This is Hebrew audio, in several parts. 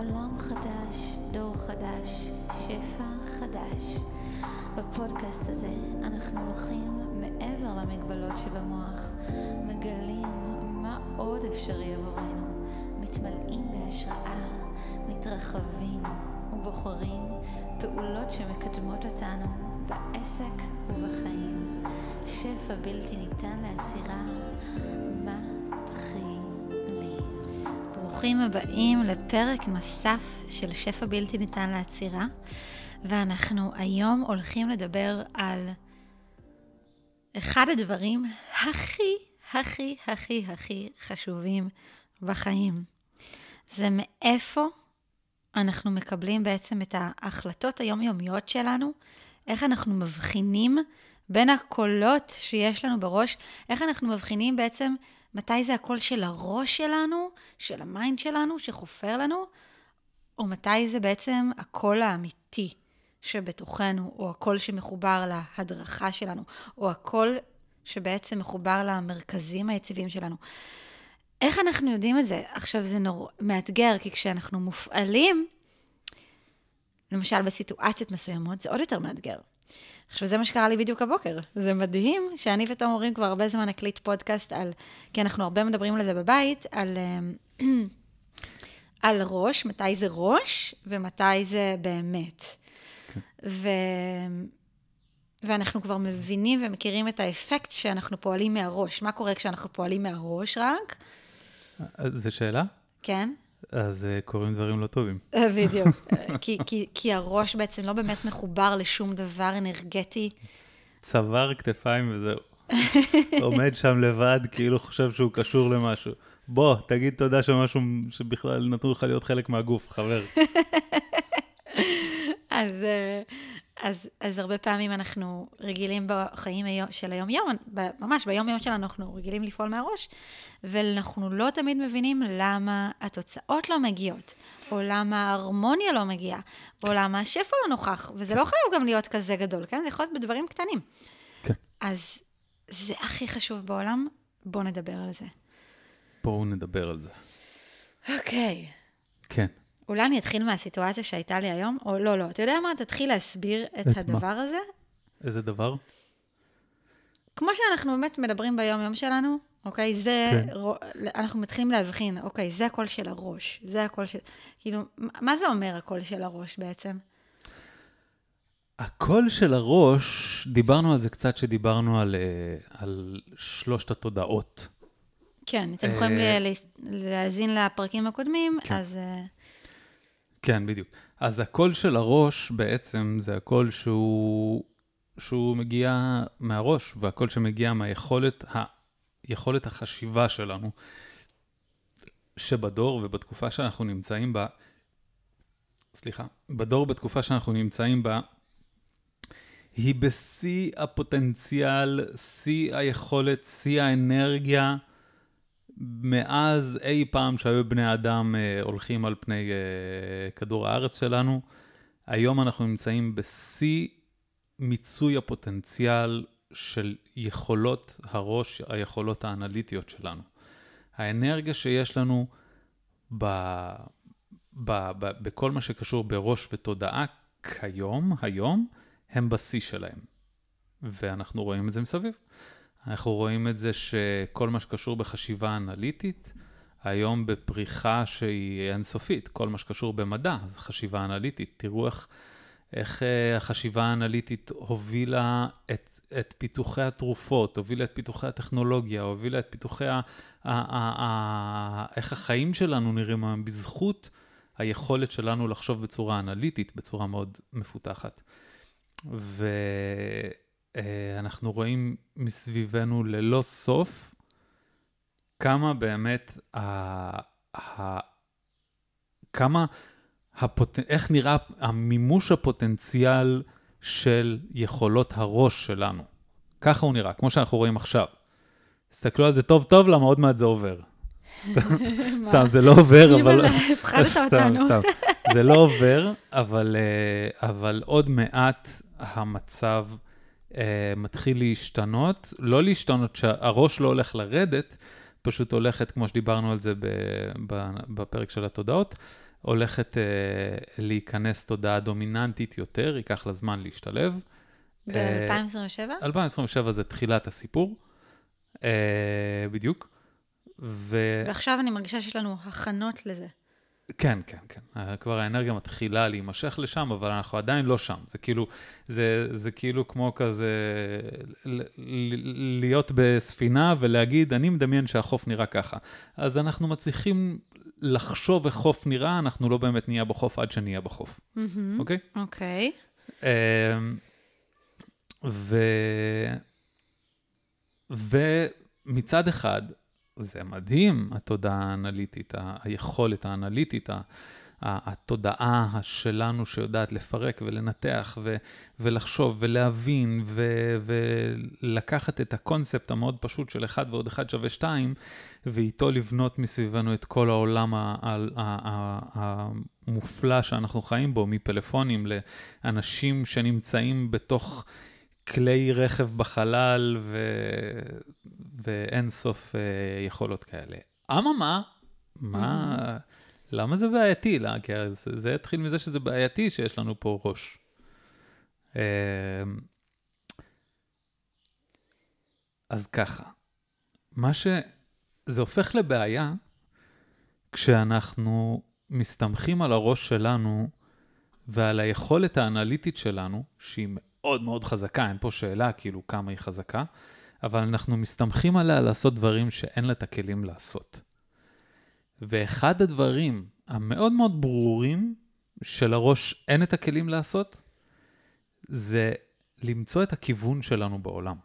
עולם חדש, דור חדש, שפע חדש. בפודקאסט הזה אנחנו הולכים מעבר למגבלות שבמוח, מגלים מה עוד אפשרי עבורנו, מתמלאים בהשראה, מתרחבים ובוחרים פעולות שמקדמות אותנו בעסק ובחיים. שפע בלתי ניתן לעצירה, מתחילים. ברוכים הבאים לפרק נוסף של שפע בלתי ניתן לעצירה, ואנחנו היום הולכים לדבר על אחד הדברים הכי, הכי, הכי, הכי חשובים בחיים. זה מאיפה אנחנו מקבלים בעצם את ההחלטות היומיומיות שלנו, איך אנחנו מבחינים בין הקולות שיש לנו בראש, איך אנחנו מבחינים בעצם מתי זה הקול של הראש שלנו, של ה mind שלנו, שחופר לנו, או מתי זה בעצם הקול האמיתי שבתוכנו, או הקול שמחובר להדרכה שלנו, או הקול שבעצם מחובר למרכזים היציבים שלנו. איך אנחנו יודעים את זה? עכשיו, זה נור... מאתגר, כי כשאנחנו מופעלים, למשל בסיטואציות מסוימות, זה עוד יותר מאתגר. עכשיו, זה מה שקרה לי בדיוק הבוקר. זה מדהים שאני ותום הורים כבר הרבה זמן נקליט פודקאסט על, כי אנחנו הרבה מדברים על זה בבית, על, על ראש, מתי זה ראש ומתי זה באמת. כן. ו... ואנחנו כבר מבינים ומכירים את האפקט שאנחנו פועלים מהראש. מה קורה כשאנחנו פועלים מהראש רק? זו שאלה? כן. אז uh, קורים דברים לא טובים. אה, בדיוק. כי, כי, כי הראש בעצם לא באמת מחובר לשום דבר אנרגטי. צוואר, כתפיים וזהו. עומד שם לבד, כאילו חושב שהוא קשור למשהו. בוא, תגיד תודה שמשהו שבכלל נתנו לך להיות חלק מהגוף, חבר. אז, אה, אז, אז הרבה פעמים אנחנו רגילים בחיים של היום-יום, ממש ביום-יום שלנו אנחנו רגילים לפעול מהראש, ואנחנו לא תמיד מבינים למה התוצאות לא מגיעות, או למה ההרמוניה לא מגיעה, או למה השפע לא נוכח, וזה לא חייב גם להיות כזה גדול, כן? זה יכול להיות בדברים קטנים. כן. אז זה הכי חשוב בעולם, בואו נדבר על זה. בואו נדבר על זה. אוקיי. כן. אולי אני אתחיל מהסיטואציה שהייתה לי היום, או לא, לא. אתה יודע מה? תתחיל להסביר את, את הדבר מה? הזה. איזה דבר? כמו שאנחנו באמת מדברים ביום-יום שלנו, אוקיי? זה, כן. ר... אנחנו מתחילים להבחין, אוקיי, זה הקול של הראש, זה הקול של... כאילו, מה זה אומר הקול של הראש בעצם? הקול של הראש, דיברנו על זה קצת שדיברנו על, אה, על שלושת התודעות. כן, אתם יכולים אה, להאזין לפרקים הקודמים, כן. אז... כן, בדיוק. אז הקול של הראש בעצם זה הקול שהוא, שהוא מגיע מהראש, והקול שמגיע מהיכולת ה, יכולת החשיבה שלנו, שבדור ובתקופה שאנחנו נמצאים בה, סליחה, בדור בתקופה שאנחנו נמצאים בה, היא בשיא הפוטנציאל, שיא היכולת, שיא האנרגיה. מאז אי פעם שהיו בני אדם אה, הולכים על פני אה, כדור הארץ שלנו, היום אנחנו נמצאים בשיא מיצוי הפוטנציאל של יכולות הראש, היכולות האנליטיות שלנו. האנרגיה שיש לנו ב, ב, ב, בכל מה שקשור בראש ותודעה כיום, היום, הם בשיא שלהם. ואנחנו רואים את זה מסביב. אנחנו רואים את זה שכל מה שקשור בחשיבה אנליטית, היום בפריחה שהיא אינסופית, כל מה שקשור במדע, זה חשיבה אנליטית. תראו איך, איך אה, החשיבה האנליטית הובילה את, את פיתוחי התרופות, הובילה את פיתוחי הטכנולוגיה, הובילה את פיתוחי ה... ה, ה, ה איך החיים שלנו נראים היום בזכות היכולת שלנו לחשוב בצורה אנליטית, בצורה מאוד מפותחת. ו... אה, אנחנו רואים מסביבנו ללא סוף כמה באמת, ה, ה, כמה, הפוט, איך נראה המימוש הפוטנציאל של יכולות הראש שלנו. ככה הוא נראה, כמו שאנחנו רואים עכשיו. תסתכלו על זה טוב טוב, למה עוד מעט זה עובר. סתם, זה לא עובר, אבל... הפחדת אותנו. סתם, סתם. זה לא עובר, אה, אבל עוד מעט המצב... uh, מתחיל להשתנות, לא להשתנות שהראש לא הולך לרדת, פשוט הולכת, כמו שדיברנו על זה בפרק של התודעות, הולכת uh, להיכנס תודעה דומיננטית יותר, ייקח לה זמן להשתלב. ב-2027? 2027 זה תחילת הסיפור, uh, בדיוק. ו... ועכשיו אני מרגישה שיש לנו הכנות לזה. כן, כן, כן. כבר האנרגיה מתחילה להימשך לשם, אבל אנחנו עדיין לא שם. זה כאילו, זה, זה כאילו כמו כזה להיות בספינה ולהגיד, אני מדמיין שהחוף נראה ככה. אז אנחנו מצליחים לחשוב איך חוף נראה, אנחנו לא באמת נהיה בחוף עד שנהיה בחוף. אוקיי? Mm-hmm. אוקיי. Okay? אמ, ו... ומצד אחד, זה מדהים, התודעה האנליטית, היכולת האנליטית, התודעה שלנו שיודעת לפרק ולנתח ו- ולחשוב ולהבין ו- ולקחת את הקונספט המאוד פשוט של אחד ועוד אחד שווה שתיים, ואיתו לבנות מסביבנו את כל העולם המופלא שאנחנו חיים בו, מפלאפונים לאנשים שנמצאים בתוך כלי רכב בחלל ו... ואין סוף uh, יכולות כאלה. אממה, מה, למה זה בעייתי? לא, כי זה, זה התחיל מזה שזה בעייתי שיש לנו פה ראש. Uh, אז ככה, מה ש... זה הופך לבעיה כשאנחנו מסתמכים על הראש שלנו ועל היכולת האנליטית שלנו, שהיא מאוד מאוד חזקה, אין פה שאלה כאילו כמה היא חזקה, אבל אנחנו מסתמכים עליה לעשות דברים שאין לה את הכלים לעשות. ואחד הדברים המאוד מאוד ברורים שלראש אין את הכלים לעשות, זה למצוא את הכיוון שלנו בעולם.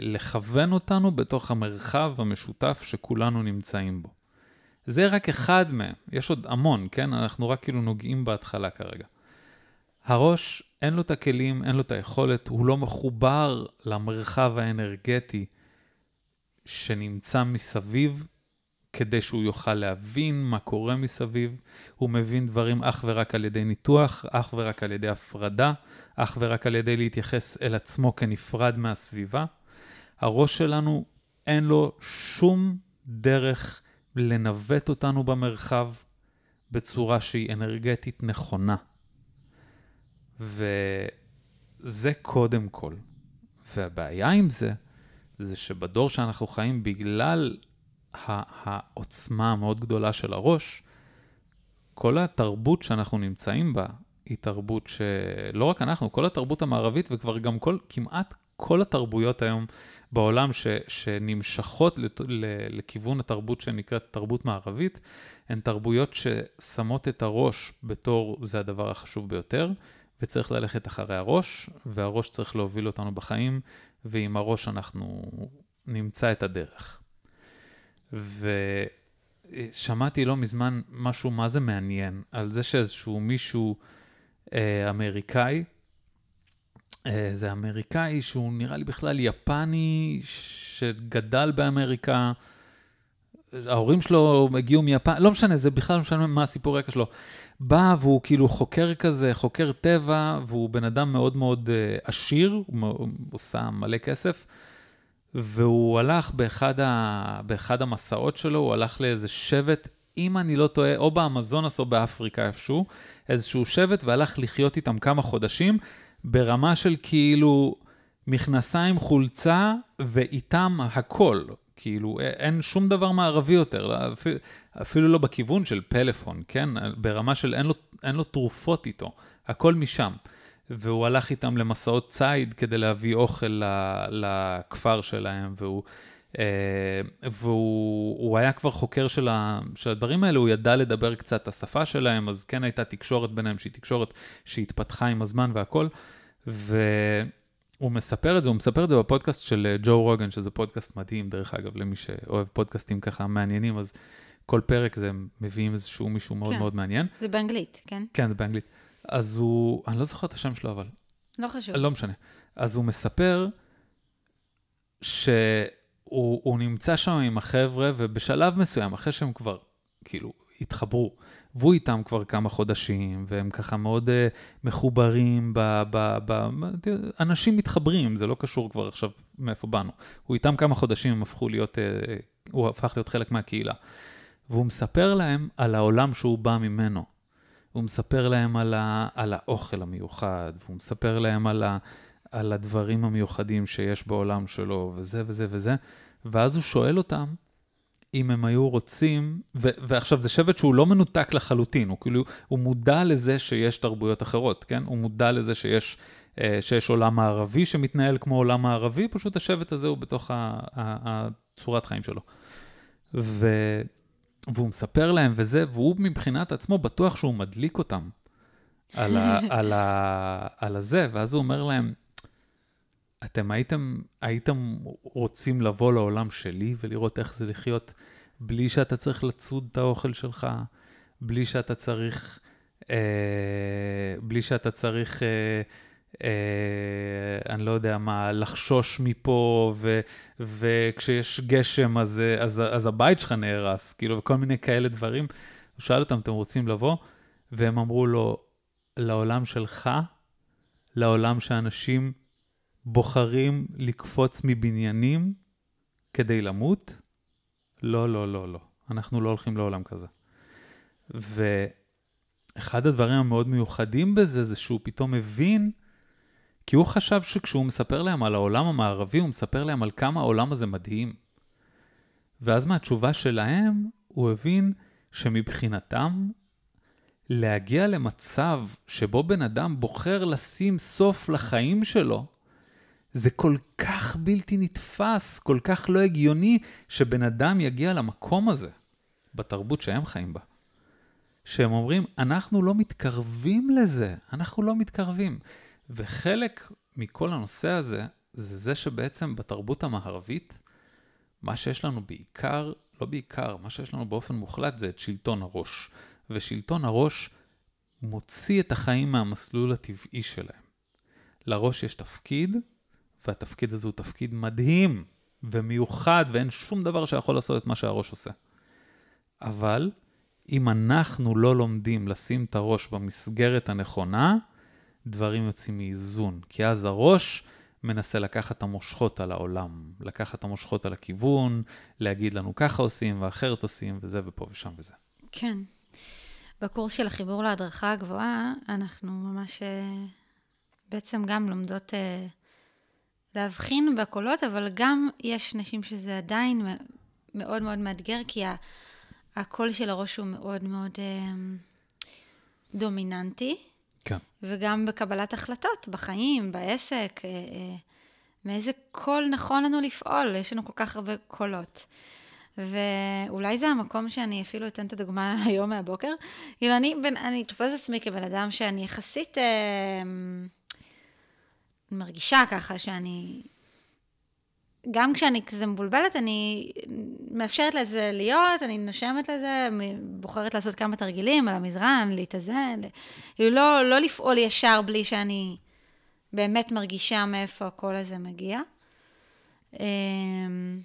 לכוון אותנו בתוך המרחב המשותף שכולנו נמצאים בו. זה רק אחד מהם, יש עוד המון, כן? אנחנו רק כאילו נוגעים בהתחלה כרגע. הראש, אין לו את הכלים, אין לו את היכולת, הוא לא מחובר למרחב האנרגטי שנמצא מסביב, כדי שהוא יוכל להבין מה קורה מסביב. הוא מבין דברים אך ורק על ידי ניתוח, אך ורק על ידי הפרדה, אך ורק על ידי להתייחס אל עצמו כנפרד מהסביבה. הראש שלנו, אין לו שום דרך לנווט אותנו במרחב בצורה שהיא אנרגטית נכונה. וזה קודם כל. והבעיה עם זה, זה שבדור שאנחנו חיים, בגלל העוצמה המאוד גדולה של הראש, כל התרבות שאנחנו נמצאים בה, היא תרבות שלא רק אנחנו, כל התרבות המערבית וכבר גם כל, כמעט כל התרבויות היום בעולם ש, שנמשכות לת, ל, לכיוון התרבות שנקראת תרבות מערבית, הן תרבויות ששמות את הראש בתור זה הדבר החשוב ביותר, וצריך ללכת אחרי הראש, והראש צריך להוביל אותנו בחיים, ועם הראש אנחנו נמצא את הדרך. ושמעתי לא מזמן משהו מה זה מעניין, על זה שאיזשהו מישהו אה, אמריקאי, אה, זה אמריקאי שהוא נראה לי בכלל יפני, שגדל באמריקה, ההורים שלו הגיעו מיפן, לא משנה, זה בכלל לא משנה מה הסיפור רקע שלו. בא והוא כאילו חוקר כזה, חוקר טבע, והוא בן אדם מאוד מאוד uh, עשיר, הוא עושה מלא כסף, והוא הלך באחד, ה, באחד המסעות שלו, הוא הלך לאיזה שבט, אם אני לא טועה, או באמזונס או באפריקה איפשהו, איזשהו שבט, והלך לחיות איתם כמה חודשים, ברמה של כאילו מכנסיים, חולצה, ואיתם הכל. כאילו, אין שום דבר מערבי יותר, לא, אפילו, לא בכיוון של פלאפון, כן? ברמה של אין לו, אין לו תרופות איתו, הכל משם. והוא הלך איתם למסעות ציד כדי להביא אוכל לכפר שלהם, והוא, אה, והוא היה כבר חוקר של, ה, של הדברים האלה, הוא ידע לדבר קצת את השפה שלהם, אז כן הייתה תקשורת ביניהם, שהיא תקשורת שהתפתחה עם הזמן והכל. ו... הוא מספר את זה, הוא מספר את זה בפודקאסט של אה, ג'ו רוגן, שזה פודקאסט מדהים, דרך אגב, למי שאוהב פודקאסטים ככה מעניינים, אז כל פרק זה מביאים איזשהו מישהו מאוד כן. מאוד מעניין. זה באנגלית, כן? כן, זה באנגלית. אז הוא, אני לא זוכר את השם שלו, אבל... לא חשוב. לא משנה. אז הוא מספר שהוא נמצא שם עם החבר'ה, ובשלב מסוים, אחרי שהם כבר, כאילו, התחברו, והוא איתם כבר כמה חודשים, והם ככה מאוד uh, מחוברים, ב, ב, ב, אנשים מתחברים, זה לא קשור כבר עכשיו מאיפה באנו. הוא איתם כמה חודשים, הם הפכו להיות, uh, הוא הפך להיות חלק מהקהילה. והוא מספר להם על העולם שהוא בא ממנו. הוא מספר להם על, ה, על האוכל המיוחד, והוא מספר להם על, ה, על הדברים המיוחדים שיש בעולם שלו, וזה וזה וזה, ואז הוא שואל אותם אם הם היו רוצים, ו, ועכשיו זה שבט שהוא לא מנותק לחלוטין, הוא כאילו, הוא מודע לזה שיש תרבויות אחרות, כן? הוא מודע לזה שיש, אה, שיש עולם מערבי שמתנהל כמו עולם מערבי, פשוט השבט הזה הוא בתוך הצורת חיים שלו. ו... והוא מספר להם וזה, והוא מבחינת עצמו בטוח שהוא מדליק אותם על, ה, על, ה, על הזה, ואז הוא אומר להם, אתם הייתם, הייתם רוצים לבוא לעולם שלי ולראות איך זה לחיות בלי שאתה צריך לצוד את האוכל שלך, בלי שאתה צריך, אה, בלי שאתה צריך אה, אה, אני לא יודע מה, לחשוש מפה, ו, וכשיש גשם אז, אז, אז הבית שלך נהרס, כאילו, וכל מיני כאלה דברים. הוא שאל אותם, אתם רוצים לבוא? והם אמרו לו, לעולם שלך, לעולם שאנשים בוחרים לקפוץ מבניינים כדי למות? לא, לא, לא, לא. אנחנו לא הולכים לעולם כזה. ואחד הדברים המאוד מיוחדים בזה, זה שהוא פתאום הבין כי הוא חשב שכשהוא מספר להם על העולם המערבי, הוא מספר להם על כמה העולם הזה מדהים. ואז מהתשובה שלהם, הוא הבין שמבחינתם, להגיע למצב שבו בן אדם בוחר לשים סוף לחיים שלו, זה כל כך בלתי נתפס, כל כך לא הגיוני, שבן אדם יגיע למקום הזה, בתרבות שהם חיים בה. שהם אומרים, אנחנו לא מתקרבים לזה, אנחנו לא מתקרבים. וחלק מכל הנושא הזה, זה זה שבעצם בתרבות המערבית, מה שיש לנו בעיקר, לא בעיקר, מה שיש לנו באופן מוחלט זה את שלטון הראש. ושלטון הראש מוציא את החיים מהמסלול הטבעי שלהם. לראש יש תפקיד, והתפקיד הזה הוא תפקיד מדהים ומיוחד, ואין שום דבר שיכול לעשות את מה שהראש עושה. אבל אם אנחנו לא לומדים לשים את הראש במסגרת הנכונה, דברים יוצאים מאיזון, כי אז הראש מנסה לקחת את המושכות על העולם, לקחת את המושכות על הכיוון, להגיד לנו ככה עושים ואחרת עושים, וזה ופה ושם וזה. כן. בקורס של החיבור להדרכה הגבוהה, אנחנו ממש אה, בעצם גם לומדות אה, להבחין בקולות, אבל גם יש נשים שזה עדיין מאוד מאוד מאתגר, כי הקול של הראש הוא מאוד מאוד אה, דומיננטי. כן. וגם בקבלת החלטות, בחיים, בעסק, אה, אה, מאיזה קול נכון לנו לפעול, יש לנו כל כך הרבה קולות. ואולי זה המקום שאני אפילו אתן את הדוגמה היום מהבוקר. כאילו, אני, בין, אני תופסת עצמי כבן אדם שאני יחסית אה, מרגישה ככה שאני גם כשאני כזה מבולבלת, אני מאפשרת לזה להיות, אני נושמת לזה, בוחרת לעשות כמה תרגילים על המזרן, להתאזן, לא, לא לפעול ישר בלי שאני באמת מרגישה מאיפה הקול הזה מגיע. אמ,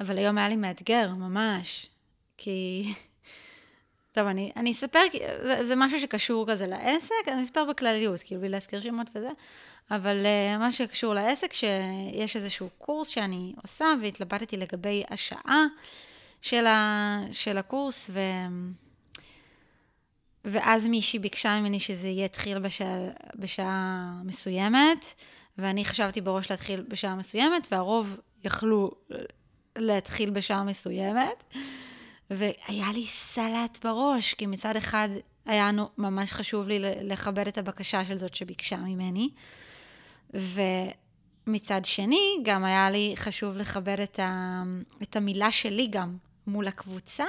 אבל היום היה לי מאתגר, ממש, כי... טוב, אני, אני אספר, זה, זה משהו שקשור כזה לעסק, אני אספר בכלליות, כאילו, בלי להזכיר שמות וזה, אבל uh, מה שקשור לעסק, שיש איזשהו קורס שאני עושה, והתלבטתי לגבי השעה של, ה, של הקורס, ו... ואז מישהי ביקשה ממני שזה יתחיל בשעה, בשעה מסוימת, ואני חשבתי בראש להתחיל בשעה מסוימת, והרוב יכלו להתחיל בשעה מסוימת. והיה לי סלט בראש, כי מצד אחד היה ממש חשוב לי לכבד את הבקשה של זאת שביקשה ממני, ומצד שני, גם היה לי חשוב לכבד את, ה, את המילה שלי גם מול הקבוצה,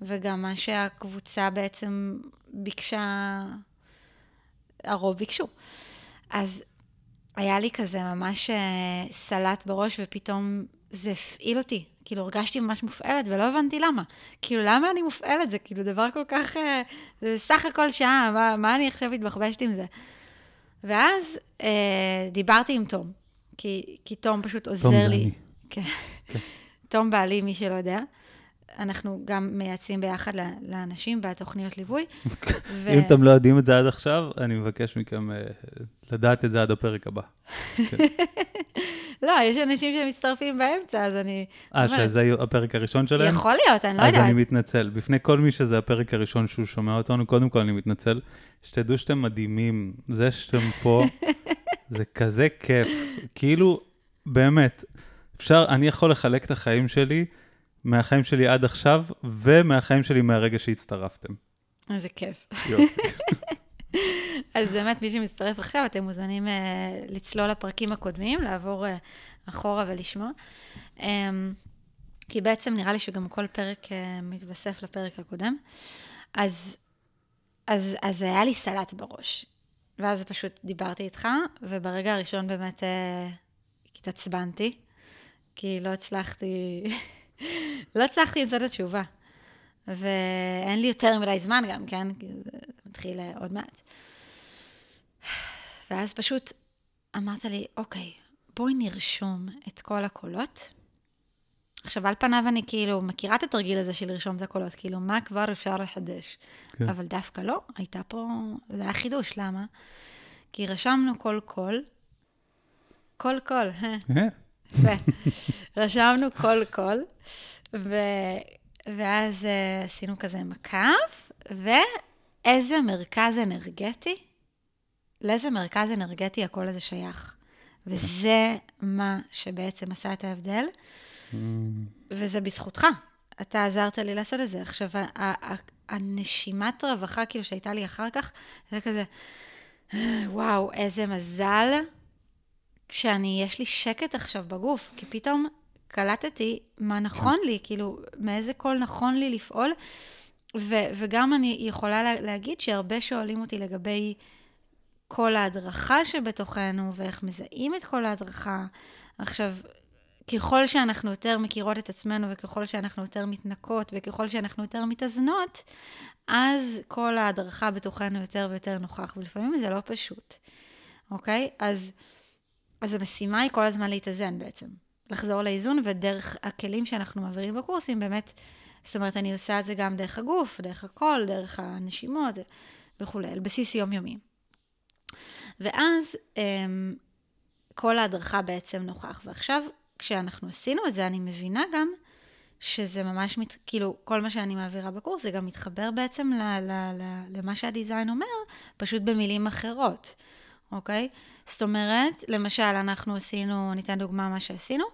וגם מה שהקבוצה בעצם ביקשה, הרוב ביקשו. אז היה לי כזה ממש אה, סלט בראש, ופתאום זה הפעיל אותי. כאילו, הרגשתי ממש מופעלת, ולא הבנתי למה. כאילו, למה אני מופעלת? זה כאילו דבר כל כך... אה, זה סך הכל שעה, מה, מה אני עכשיו מתבחבשת עם זה? ואז אה, דיברתי עם תום, כי, כי תום פשוט עוזר תום לי. כן. כן. תום בעלי, מי שלא יודע. אנחנו גם מייעצים ביחד לאנשים בתוכניות ליווי. ו... אם אתם לא יודעים את זה עד עכשיו, אני מבקש מכם uh, לדעת את זה עד הפרק הבא. כן. לא, יש אנשים שמצטרפים באמצע, אז אני... אה, שזה הפרק הראשון שלהם? יכול להיות, אני לא אז יודעת. אני מתנצל. בפני כל מי שזה הפרק הראשון שהוא שומע אותנו, קודם כל אני מתנצל. שתדעו שאתם מדהימים. זה שאתם פה, זה כזה כיף. כאילו, באמת, אפשר, אני יכול לחלק את החיים שלי מהחיים שלי עד עכשיו, ומהחיים שלי מהרגע שהצטרפתם. איזה כיף. אז באמת, מי שמצטרף עכשיו, אתם מוזמנים uh, לצלול לפרקים הקודמים, לעבור uh, אחורה ולשמוע. Um, כי בעצם נראה לי שגם כל פרק uh, מתווסף לפרק הקודם. אז, אז, אז היה לי סלט בראש. ואז פשוט דיברתי איתך, וברגע הראשון באמת uh, התעצבנתי, כי לא הצלחתי, לא הצלחתי למצוא את התשובה. ואין לי יותר מדי זמן גם, כן? כי זה מתחיל אה, עוד מעט. ואז פשוט אמרת לי, אוקיי, בואי נרשום את כל הקולות. עכשיו, על פניו אני כאילו מכירה את התרגיל הזה של לרשום את הקולות, כאילו, מה כבר אפשר לחדש? כן. אבל דווקא לא, הייתה פה, זה היה חידוש, למה? כי רשמנו כל קול, כל קול, אה, אה, יפה. רשמנו כל קול, ו... ואז אה, עשינו כזה מקף, ואיזה מרכז אנרגטי, לאיזה מרכז אנרגטי הקול הזה שייך. וזה מה שבעצם עשה את ההבדל, וזה בזכותך. אתה עזרת לי לעשות את זה. עכשיו, ה- ה- הנשימת רווחה, כאילו, שהייתה לי אחר כך, זה כזה, וואו, איזה מזל כשאני, יש לי שקט עכשיו בגוף, כי פתאום קלטתי מה נכון לי, כאילו, מאיזה קול נכון לי לפעול. ו- וגם אני יכולה לה- להגיד שהרבה שואלים אותי לגבי כל ההדרכה שבתוכנו, ואיך מזהים את כל ההדרכה. עכשיו, ככל שאנחנו יותר מכירות את עצמנו, וככל שאנחנו יותר מתנקות, וככל שאנחנו יותר מתאזנות, אז כל ההדרכה בתוכנו יותר ויותר נוכח, ולפעמים זה לא פשוט, אוקיי? אז, אז המשימה היא כל הזמן להתאזן בעצם. לחזור לאיזון, ודרך הכלים שאנחנו מעבירים בקורסים, באמת, זאת אומרת, אני עושה את זה גם דרך הגוף, דרך הקול, דרך הנשימות וכולי, על בסיס יומיומי. ואז אמ, כל ההדרכה בעצם נוכח. ועכשיו, כשאנחנו עשינו את זה, אני מבינה גם שזה ממש, מת, כאילו, כל מה שאני מעבירה בקורס, זה גם מתחבר בעצם ל, ל, ל, למה שהדיזיין אומר, פשוט במילים אחרות, אוקיי? זאת אומרת, למשל, אנחנו עשינו, ניתן דוגמה מה שעשינו,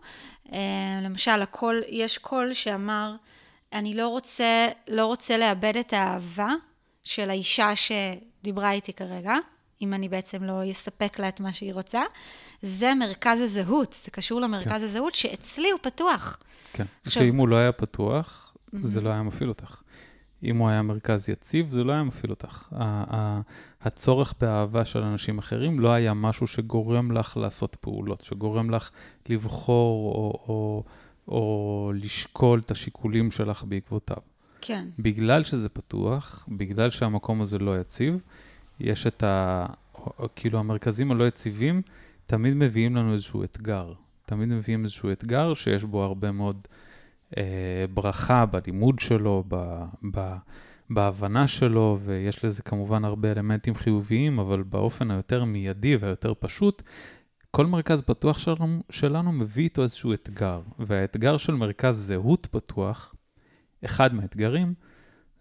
אה, למשל, הקול, יש קול שאמר, אני לא רוצה, לא רוצה לאבד את האהבה של האישה שדיברה איתי כרגע, אם אני בעצם לא אספק לה את מה שהיא רוצה, זה מרכז הזהות, זה קשור למרכז כן. הזהות, שאצלי הוא פתוח. כן. עכשיו- שאם הוא לא היה פתוח, זה לא היה מפעיל אותך. אם הוא היה מרכז יציב, זה לא היה מפעיל אותך. הצורך באהבה של אנשים אחרים לא היה משהו שגורם לך לעשות פעולות, שגורם לך לבחור או, או, או לשקול את השיקולים שלך בעקבותיו. כן, בגלל שזה פתוח, בגלל שהמקום הזה לא יציב, יש את ה... כאילו, המרכזים הלא יציבים תמיד מביאים לנו איזשהו אתגר. תמיד מביאים איזשהו אתגר שיש בו הרבה מאוד ברכה בלימוד שלו, ב, ב, בהבנה שלו, ויש לזה כמובן הרבה אלמנטים חיוביים, אבל באופן היותר מיידי והיותר פשוט, כל מרכז פתוח שלנו, שלנו מביא איתו איזשהו אתגר. והאתגר של מרכז זהות פתוח, אחד מהאתגרים,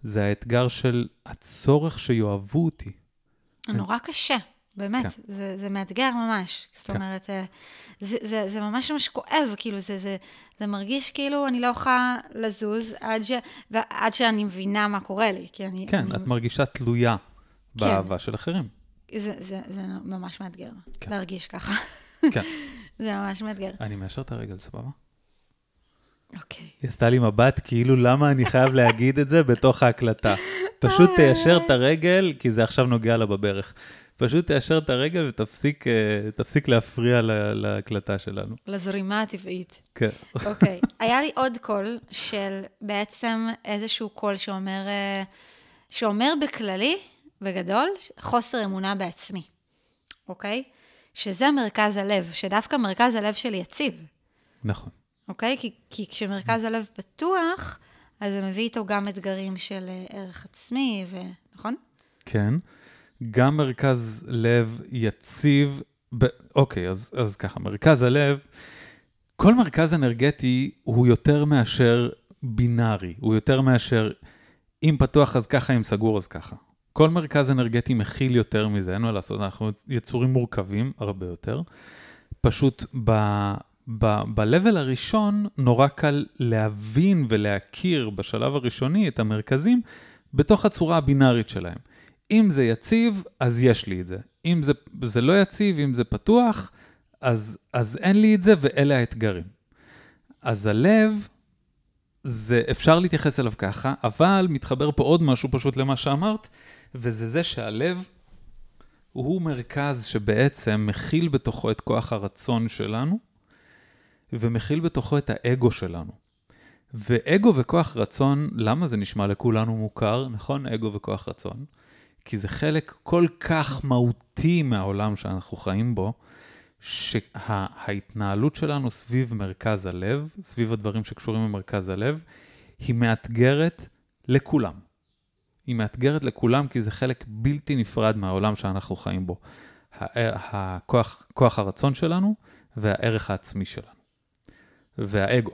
זה האתגר של הצורך שיאהבו אותי. נורא קשה, באמת, כן. זה, זה מאתגר ממש. זאת כן. אומרת, אה, זה, זה, זה ממש ממש כואב, כאילו, זה, זה, זה מרגיש כאילו אני לא יכולה לזוז עד, ש, ועד שאני מבינה מה קורה לי, כי אני... כן, אני, את מרגישה תלויה באהבה של אחרים. זה, זה, זה ממש מאתגר, כן. להרגיש ככה. כן. זה ממש מאתגר. אני מאשר את הרגל, סבבה? אוקיי. היא עשתה לי מבט כאילו למה אני חייב להגיד את זה בתוך ההקלטה. פשוט תיישר את הרגל, כי זה עכשיו נוגע לה בברך. פשוט תיישר את הרגל ותפסיק אה, להפריע להקלטה שלנו. לזרימה הטבעית. כן. אוקיי. היה לי עוד קול של בעצם איזשהו קול שאומר, אה, שאומר בכללי, בגדול, חוסר אמונה בעצמי, אוקיי? שזה מרכז הלב, שדווקא מרכז הלב שלי יציב, נכון. אוקיי? כי, כי כשמרכז הלב פתוח, אז זה מביא איתו גם אתגרים של אה, ערך עצמי, ו... נכון? כן. גם מרכז לב יציב, ב... אוקיי, אז, אז ככה, מרכז הלב כל מרכז אנרגטי הוא יותר מאשר בינארי, הוא יותר מאשר אם פתוח אז ככה, אם סגור אז ככה. כל מרכז אנרגטי מכיל יותר מזה, אין מה לעשות, אנחנו יצורים מורכבים הרבה יותר. פשוט ב... ב-level הראשון נורא קל להבין ולהכיר בשלב הראשוני את המרכזים בתוך הצורה הבינארית שלהם. אם זה יציב, אז יש לי את זה. אם זה, זה לא יציב, אם זה פתוח, אז, אז אין לי את זה ואלה האתגרים. אז הלב, זה, אפשר להתייחס אליו ככה, אבל מתחבר פה עוד משהו פשוט למה שאמרת, וזה זה שהלב הוא מרכז שבעצם מכיל בתוכו את כוח הרצון שלנו, ומכיל בתוכו את האגו שלנו. ואגו וכוח רצון, למה זה נשמע לכולנו מוכר, נכון? אגו וכוח רצון. כי זה חלק כל כך מהותי מהעולם שאנחנו חיים בו, שההתנהלות שלנו סביב מרכז הלב, סביב הדברים שקשורים במרכז הלב, היא מאתגרת לכולם. היא מאתגרת לכולם כי זה חלק בלתי נפרד מהעולם שאנחנו חיים בו. הכוח, כוח הרצון שלנו והערך העצמי שלנו. והאגו.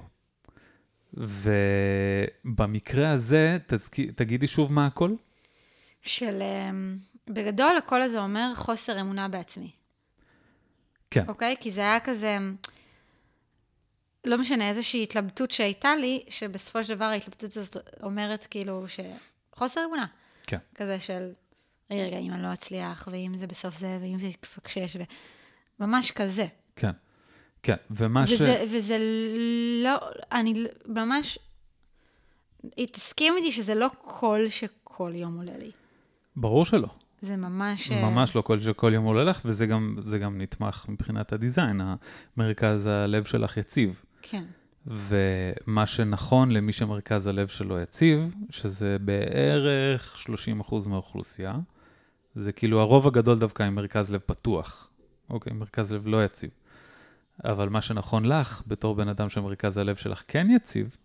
ובמקרה הזה, תזכי, תגידי שוב מה הכל? של, אמ, בגדול הכל הזה אומר חוסר אמונה בעצמי. כן. אוקיי? כי זה היה כזה, אמ, לא משנה, איזושהי התלבטות שהייתה לי, שבסופו של דבר ההתלבטות הזאת אומרת כאילו שחוסר אמונה. כן. כזה של, רגע, רגע, אם אני לא אצליח, ואם זה בסוף זה, ואם זה יפקשש, וממש כזה. כן. כן, ומה וזה, ש... וזה לא, אני ממש, תסכים איתי שזה לא קול שכל יום עולה לי. ברור שלא. זה ממש... ממש לא קול שכל יום עולה לך, וזה גם, גם נתמך מבחינת ה design, המרכז הלב שלך יציב. כן. ומה שנכון למי שמרכז הלב שלו יציב, שזה בערך 30% מהאוכלוסייה, זה כאילו הרוב הגדול דווקא עם מרכז לב פתוח. אוקיי, מרכז לב לא יציב. אבל מה שנכון לך, בתור בן אדם שמרכז הלב שלך כן יציב,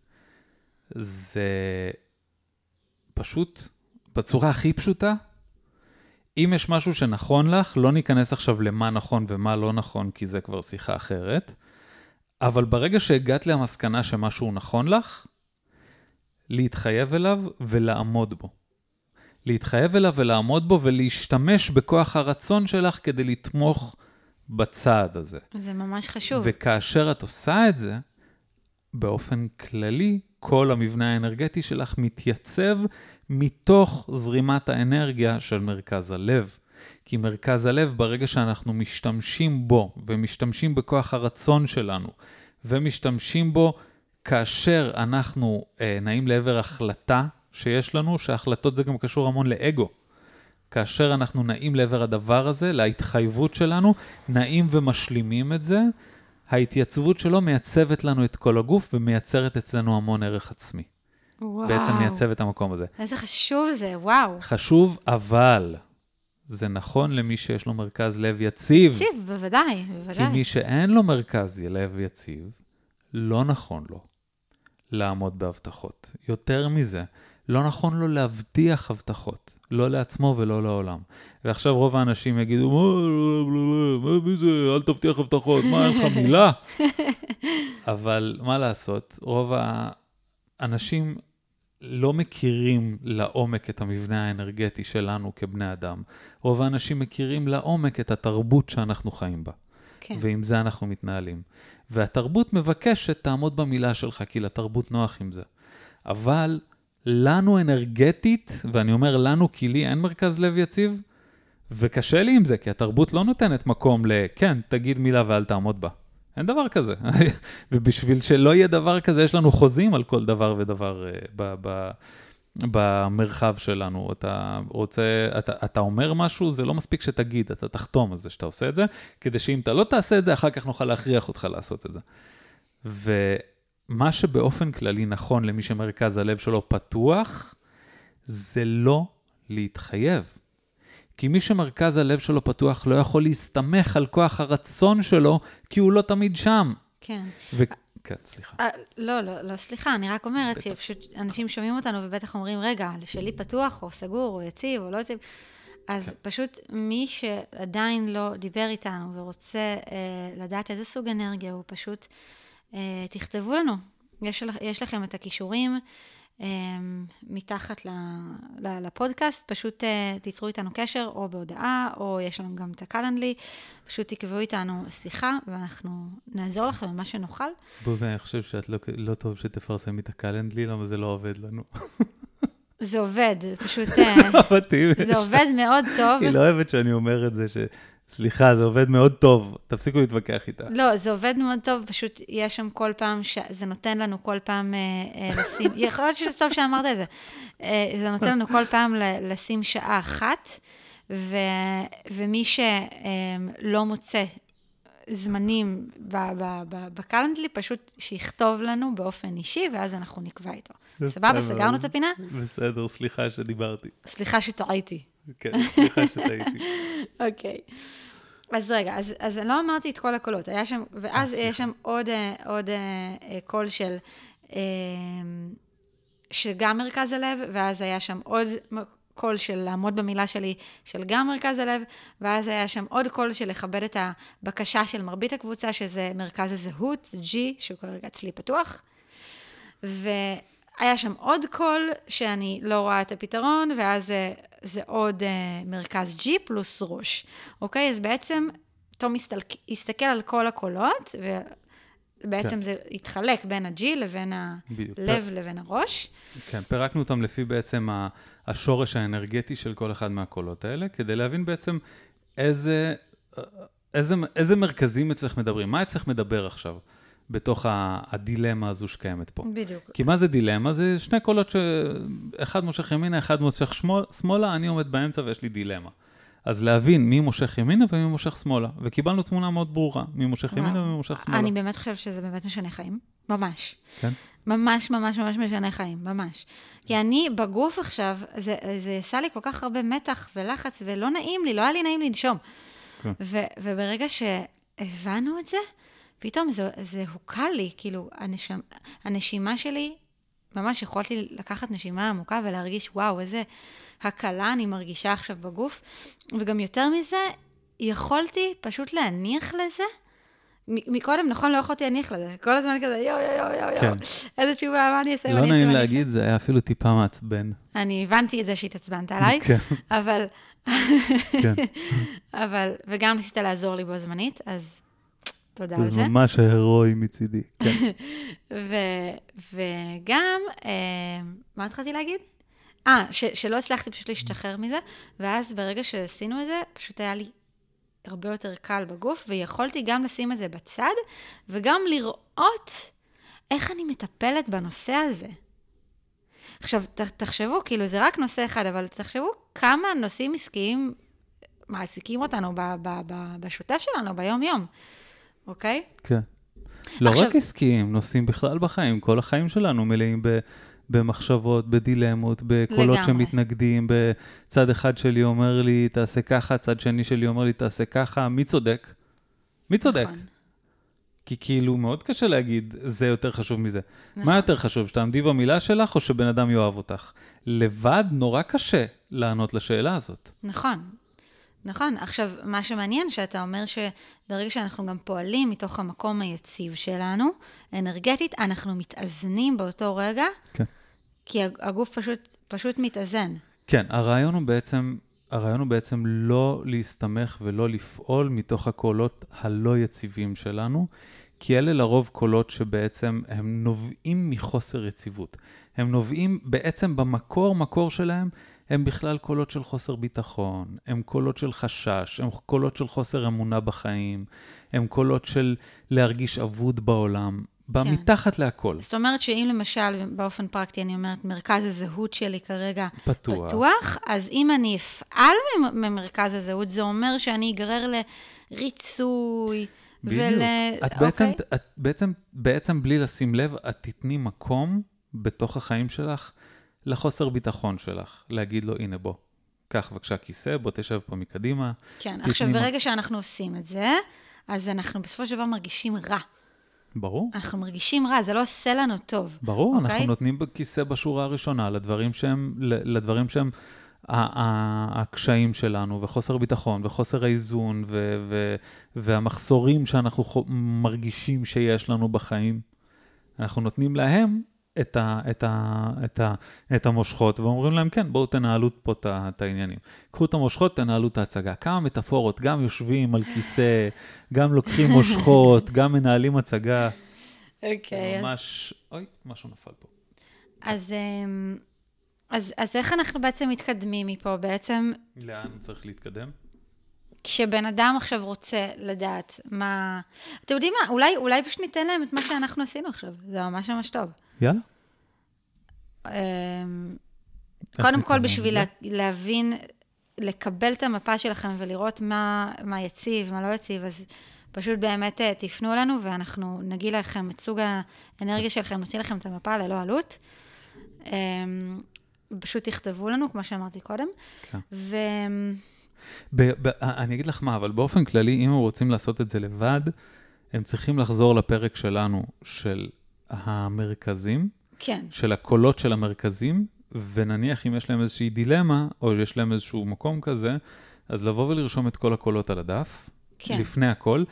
זה פשוט, בצורה הכי פשוטה, אם יש משהו שנכון לך, לא ניכנס עכשיו למה נכון ומה לא נכון, כי זה כבר שיחה אחרת, אבל ברגע שהגעת למסקנה שמשהו נכון לך, להתחייב אליו ולעמוד בו. להתחייב אליו ולעמוד בו ולהשתמש בכוח הרצון שלך כדי לתמוך בצעד הזה. זה ממש חשוב. וכאשר את עושה את זה, באופן כללי, כל המבנה האנרגטי שלך מתייצב מתוך זרימת האנרגיה של מרכז הלב. כי מרכז הלב, ברגע שאנחנו משתמשים בו, ומשתמשים בכוח הרצון שלנו, ומשתמשים בו כאשר אנחנו אה, נעים לעבר החלטה שיש לנו, שהחלטות זה גם קשור המון לאגו. כאשר אנחנו נעים לעבר הדבר הזה, להתחייבות שלנו, נעים ומשלימים את זה, ההתייצבות שלו מייצבת לנו את כל הגוף ומייצרת אצלנו המון ערך עצמי. וואו. בעצם מייצב את המקום הזה. איזה חשוב זה, וואו. חשוב, אבל זה נכון למי שיש לו מרכז לב יציב. יציב, בוודאי, בוודאי. כי מי שאין לו מרכז לב יציב, לא נכון לו לעמוד בהבטחות. יותר מזה, לא נכון לו להבטיח הבטחות. לא לעצמו ולא לעולם. ועכשיו רוב האנשים יגידו, מה, מי זה, אל תבטיח הבטחות, מה, אין לך מילה? אבל מה לעשות, רוב האנשים לא מכירים לעומק את המבנה האנרגטי שלנו כבני אדם. רוב האנשים מכירים לעומק את התרבות שאנחנו חיים בה. כן. ועם זה אנחנו מתנהלים. והתרבות מבקשת, תעמוד במילה שלך, כי לתרבות נוח עם זה. אבל לנו אנרגטית, ואני אומר לנו כי לי אין מרכז לב יציב, וקשה לי עם זה, כי התרבות לא נותנת מקום ל, כן, תגיד מילה ואל תעמוד בה. אין דבר כזה. ובשביל שלא יהיה דבר כזה, יש לנו חוזים על כל דבר ודבר uh, ב, ב, במרחב שלנו. אתה רוצה, אתה, אתה אומר משהו, זה לא מספיק שתגיד, אתה תחתום על זה שאתה עושה את זה, כדי שאם אתה לא תעשה את זה, אחר כך נוכל להכריח אותך לעשות את זה. ו... מה שבאופן כללי נכון למי שמרכז הלב שלו פתוח, זה לא להתחייב. כי מי שמרכז הלב שלו פתוח לא יכול להסתמך על כוח הרצון שלו, כי הוא לא תמיד שם. כן. ו... כן, סליחה. 아, אה, לא, לא, לא, סליחה, אני רק אומרת שפשוט אנשים שומעים אותנו ובטח אומרים, רגע, שלי פתוח או סגור או יציב או לא יציב. אז כן. פשוט מי שעדיין לא דיבר איתנו ורוצה אה, לדעת איזה סוג אנרגיה הוא, פשוט אה, תכתבו לנו. יש, יש לכם את הכישורים מתחת ל, ל, לפודקאסט, פשוט אה, תיצרו איתנו קשר, או בהודעה, או יש לנו גם את הקלנדלי, פשוט תקבעו איתנו שיחה, ואנחנו נעזור לכם במה שנוכל. בובי, אני חושב שאת לא, לא טוב שתפרסמי את הקלנדלי, למה זה לא עובד לנו. זה עובד, פשוט... מתאים. זה עובד מאוד טוב. היא לא אוהבת שאני אומר את זה, ש... סליחה, זה עובד מאוד טוב, תפסיקו להתווכח איתה. לא, זה עובד מאוד טוב, פשוט יש שם כל פעם, ש... זה נותן לנו כל פעם אה, אה, לשים, יכול להיות שזה טוב שאמרת את זה, אה, זה נותן לנו כל פעם ל... לשים שעה אחת, ו... ומי שלא אה, מוצא זמנים בקלנדלי, פשוט שיכתוב לנו באופן אישי, ואז אנחנו נקבע איתו. סבבה, סגרנו את הפינה? בסדר, סליחה שדיברתי. סליחה שטעיתי. כן, סליחה שטעיתי. אוקיי. אז רגע, אז, אז אני לא אמרתי את כל הקולות, היה שם, ואז יש שם עוד, אה, עוד אה, אה, קול של, שגם מרכז הלב, ואז היה שם עוד קול של לעמוד במילה שלי, של גם מרכז הלב, ואז היה שם עוד קול של לכבד את הבקשה של מרבית הקבוצה, שזה מרכז הזהות, G, שהוא כרגע אצלי פתוח. והיה שם עוד קול שאני לא רואה את הפתרון, ואז זה, זה עוד uh, מרכז G פלוס ראש. אוקיי? אז בעצם תום הסתכל על כל הקולות, ובעצם כן. זה התחלק בין ה-G לבין הלב פ... לבין הראש. כן, פירקנו אותם לפי בעצם השורש האנרגטי של כל אחד מהקולות האלה, כדי להבין בעצם איזה, איזה, איזה מרכזים אצלך מדברים, מה אצלך מדבר עכשיו. בתוך הדילמה הזו שקיימת פה. בדיוק. כי מה זה דילמה? זה שני קולות שאחד מושך ימינה, אחד מושך שמאלה, אני עומד באמצע ויש לי דילמה. אז להבין מי מושך ימינה ומי מושך שמאלה. וקיבלנו תמונה מאוד ברורה, מי מושך ימינה ומי מושך שמאלה. אני באמת חושבת שזה באמת משנה חיים. ממש. כן? ממש ממש ממש משנה חיים, ממש. כי אני בגוף עכשיו, זה, זה עשה לי כל כך הרבה מתח ולחץ, ולא נעים לי, לא היה לי נעים לנשום. כן. ו, וברגע שהבנו את זה, פתאום זה, זה הוקל לי, כאילו, הנשמ, הנשימה שלי, ממש יכולתי לקחת נשימה עמוקה ולהרגיש, וואו, איזה הקלה אני מרגישה עכשיו בגוף. וגם יותר מזה, יכולתי פשוט להניח לזה. מקודם, נכון, לא יכולתי להניח לזה. כל הזמן כזה, יואו, יואו, יואו, יואו, כן. איזה תשובה, מה אני אעשה, מה אני אעשה, לא נעים להגיד, זה היה אפילו טיפה מעצבן. אני הבנתי את זה שהתעצבנת עליי, כן. אבל... כן. אבל, וגם ניסית לעזור לי בו זמנית, אז תודה על זה. זה ממש הירואי מצידי, כן. ו- וגם, אה, מה התחלתי להגיד? אה, שלא הצלחתי פשוט להשתחרר מזה, ואז ברגע שעשינו את זה, פשוט היה לי הרבה יותר קל בגוף, ויכולתי גם לשים את זה בצד, וגם לראות איך אני מטפלת בנושא הזה. עכשיו, ת, תחשבו, כאילו, זה רק נושא אחד, אבל תחשבו כמה נושאים עסקיים מעסיקים אותנו ב, ב, ב, בשוטף שלנו, ביום-יום. אוקיי? כן. לא עכשיו... רק עסקיים, נושאים בכלל בחיים, כל החיים שלנו מלאים ב... במחשבות, בדילמות, בקולות לגמרי. שמתנגדים, בצד אחד שלי אומר לי, תעשה ככה, צד שני שלי אומר לי, תעשה ככה, מי צודק? מי צודק? נכון. כי כאילו, מאוד קשה להגיד, זה יותר חשוב מזה. נכון. מה יותר חשוב, שתעמדי במילה שלך, או שבן אדם יאהב אותך? לבד נורא קשה לענות לשאלה הזאת. נכון, נכון. עכשיו, מה שמעניין, שאתה אומר שברגע שאנחנו גם פועלים מתוך המקום היציב שלנו, אנרגטית, אנחנו מתאזנים באותו רגע, כן. כי הגוף פשוט, פשוט מתאזן. כן, הרעיון הוא בעצם, הרעיון הוא בעצם לא להסתמך ולא לפעול מתוך הקולות הלא יציבים שלנו, כי אלה לרוב קולות שבעצם הם נובעים מחוסר יציבות. הם נובעים בעצם במקור, מקור שלהם, הם בכלל קולות של חוסר ביטחון, הם קולות של חשש, הם קולות של חוסר אמונה בחיים, הם קולות של להרגיש אבוד בעולם, כן. מתחת להכל. זאת אומרת שאם למשל, באופן פרקטי, אני אומרת, מרכז הזהות שלי כרגע פתוח, פתוח אז אם אני אפעל ממרכז הזהות, זה אומר שאני אגרר לריצוי. בדיוק. ול... את בעצם, אוקיי? את בעצם, בעצם בלי לשים לב, את תתני מקום בתוך החיים שלך לחוסר ביטחון שלך, להגיד לו, הנה בוא, קח בבקשה כיסא, בוא תשב פה מקדימה. כן, עכשיו ברגע שאנחנו עושים את זה, אז אנחנו בסופו של דבר מרגישים רע. ברור. אנחנו מרגישים רע, זה לא עושה לנו טוב. ברור, אוקיי? אנחנו נותנים כיסא בשורה הראשונה לדברים שהם, לדברים שהם הקשיים שלנו, וחוסר ביטחון, וחוסר האיזון, ו- ו- והמחסורים שאנחנו מרגישים שיש לנו בחיים, אנחנו נותנים להם את, ה, את, ה, את, ה, את המושכות, ואומרים להם, כן, בואו תנהלו פה את העניינים. קחו את המושכות, תנהלו את ההצגה. כמה מטאפורות, גם יושבים על כיסא, גם לוקחים מושכות, גם מנהלים הצגה. אוקיי. Okay, ממש, אז... אוי, משהו נפל פה. אז, אמ, אז, אז איך אנחנו בעצם מתקדמים מפה? בעצם... לאן צריך להתקדם? כשבן אדם עכשיו רוצה לדעת מה... אתם יודעים מה? אולי, אולי פשוט ניתן להם את מה שאנחנו עשינו עכשיו. זה ממש ממש טוב. יאללה. אמ, קודם כל, בשביל לה, להבין, לקבל את המפה שלכם ולראות מה, מה יציב, מה לא יציב, אז פשוט באמת אה, תפנו אלינו ואנחנו נגיד לכם את סוג האנרגיה שלכם, נוציא לכם את המפה ללא עלות. אמ, פשוט תכתבו לנו, כמו שאמרתי קודם. כן. ו... ב- ב- אני אגיד לך מה, אבל באופן כללי, אם הם רוצים לעשות את זה לבד, הם צריכים לחזור לפרק שלנו של המרכזים, כן. של הקולות של המרכזים, ונניח אם יש להם איזושהי דילמה, או יש להם איזשהו מקום כזה, אז לבוא ולרשום את כל הקולות על הדף, כן. לפני הכל,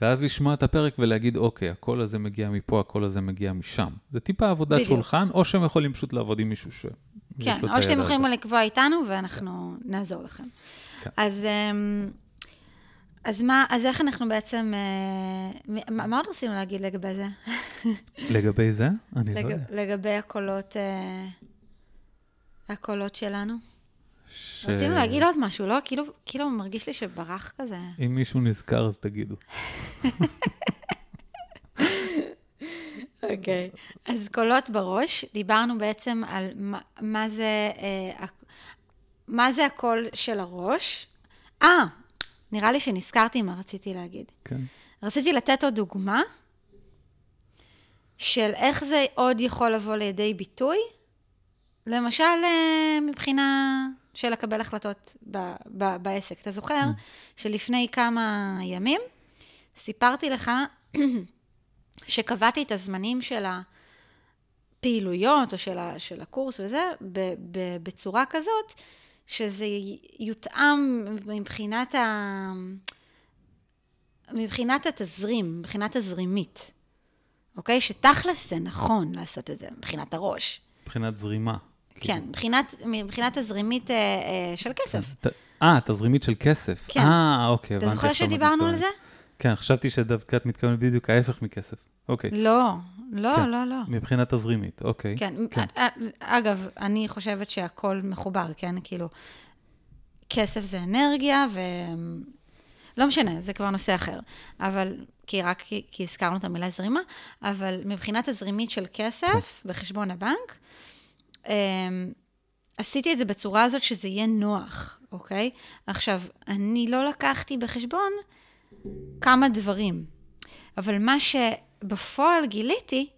ואז לשמוע את הפרק ולהגיד, אוקיי, הקול הזה מגיע מפה, הקול הזה מגיע משם. זה טיפה עבודת בדיוק. שולחן, או שהם יכולים פשוט לעבוד עם מישהו ש... כן, או שאתם יכולים לקבוע איתנו, ואנחנו כן. נעזור לכם. כן. אז... אמ, אז מה, אז איך אנחנו בעצם, אה, מה עוד רצינו להגיד לגבי זה? לגבי זה? אני לג, לא יודע. לגבי הקולות, אה, הקולות שלנו. ש... רצינו להגיד עוד משהו, לא? כאילו, כאילו מרגיש לי שברח כזה. אם מישהו נזכר, אז תגידו. אוקיי, okay. אז קולות בראש, דיברנו בעצם על מה, מה זה, אה, מה זה הקול של הראש. אה, נראה לי שנזכרתי מה רציתי להגיד. כן. רציתי לתת עוד דוגמה של איך זה עוד יכול לבוא לידי ביטוי, למשל אה, מבחינה של לקבל החלטות ב- ב- בעסק. אתה זוכר mm. שלפני כמה ימים סיפרתי לך שקבעתי את הזמנים של הפעילויות או של, ה- של הקורס וזה ב- ב- בצורה כזאת שזה יותאם מבחינת, ה... מבחינת התזרים, מבחינת תזרימית, אוקיי? שתכלס זה נכון לעשות את זה מבחינת הראש. מבחינת זרימה. כן, מבחינת, מבחינת תזרימית אה, אה, של כסף. אה, תזרימית של כסף. כן. אה, אוקיי, הבנתי. אתה זוכר שדיברנו על זה? כן, חשבתי שדווקא את מתכוונת בדיוק ההפך מכסף. אוקיי. לא, לא, כן. לא, לא. מבחינה תזרימית, אוקיי. כן. כן. אגב, אני חושבת שהכל מחובר, כן? כאילו, כסף זה אנרגיה, ו... לא משנה, זה כבר נושא אחר. אבל, כי רק כי, כי הזכרנו את המילה זרימה, אבל מבחינה תזרימית של כסף כן. בחשבון הבנק, אמ, עשיתי את זה בצורה הזאת שזה יהיה נוח, אוקיי? עכשיו, אני לא לקחתי בחשבון כמה דברים, אבל מה שבפועל גיליתי,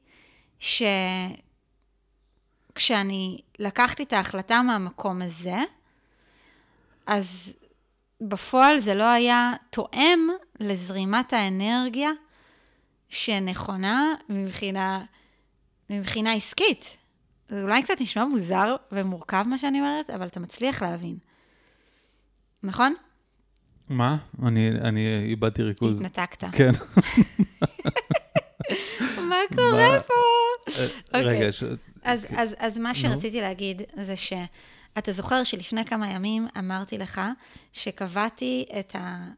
שכשאני לקחתי את ההחלטה מהמקום הזה, אז בפועל זה לא היה תואם לזרימת האנרגיה שנכונה מבחינה, מבחינה עסקית. זה אולי קצת נשמע מוזר ומורכב מה שאני אומרת, אבל אתה מצליח להבין. נכון? מה? אני, אני איבדתי ריכוז. התנתקת. כן. מה קורה פה? אה, רגע, ש... אז, מה שרציתי להגיד זה שאתה זוכר שלפני כמה ימים אמרתי לך שקבעתי את ה...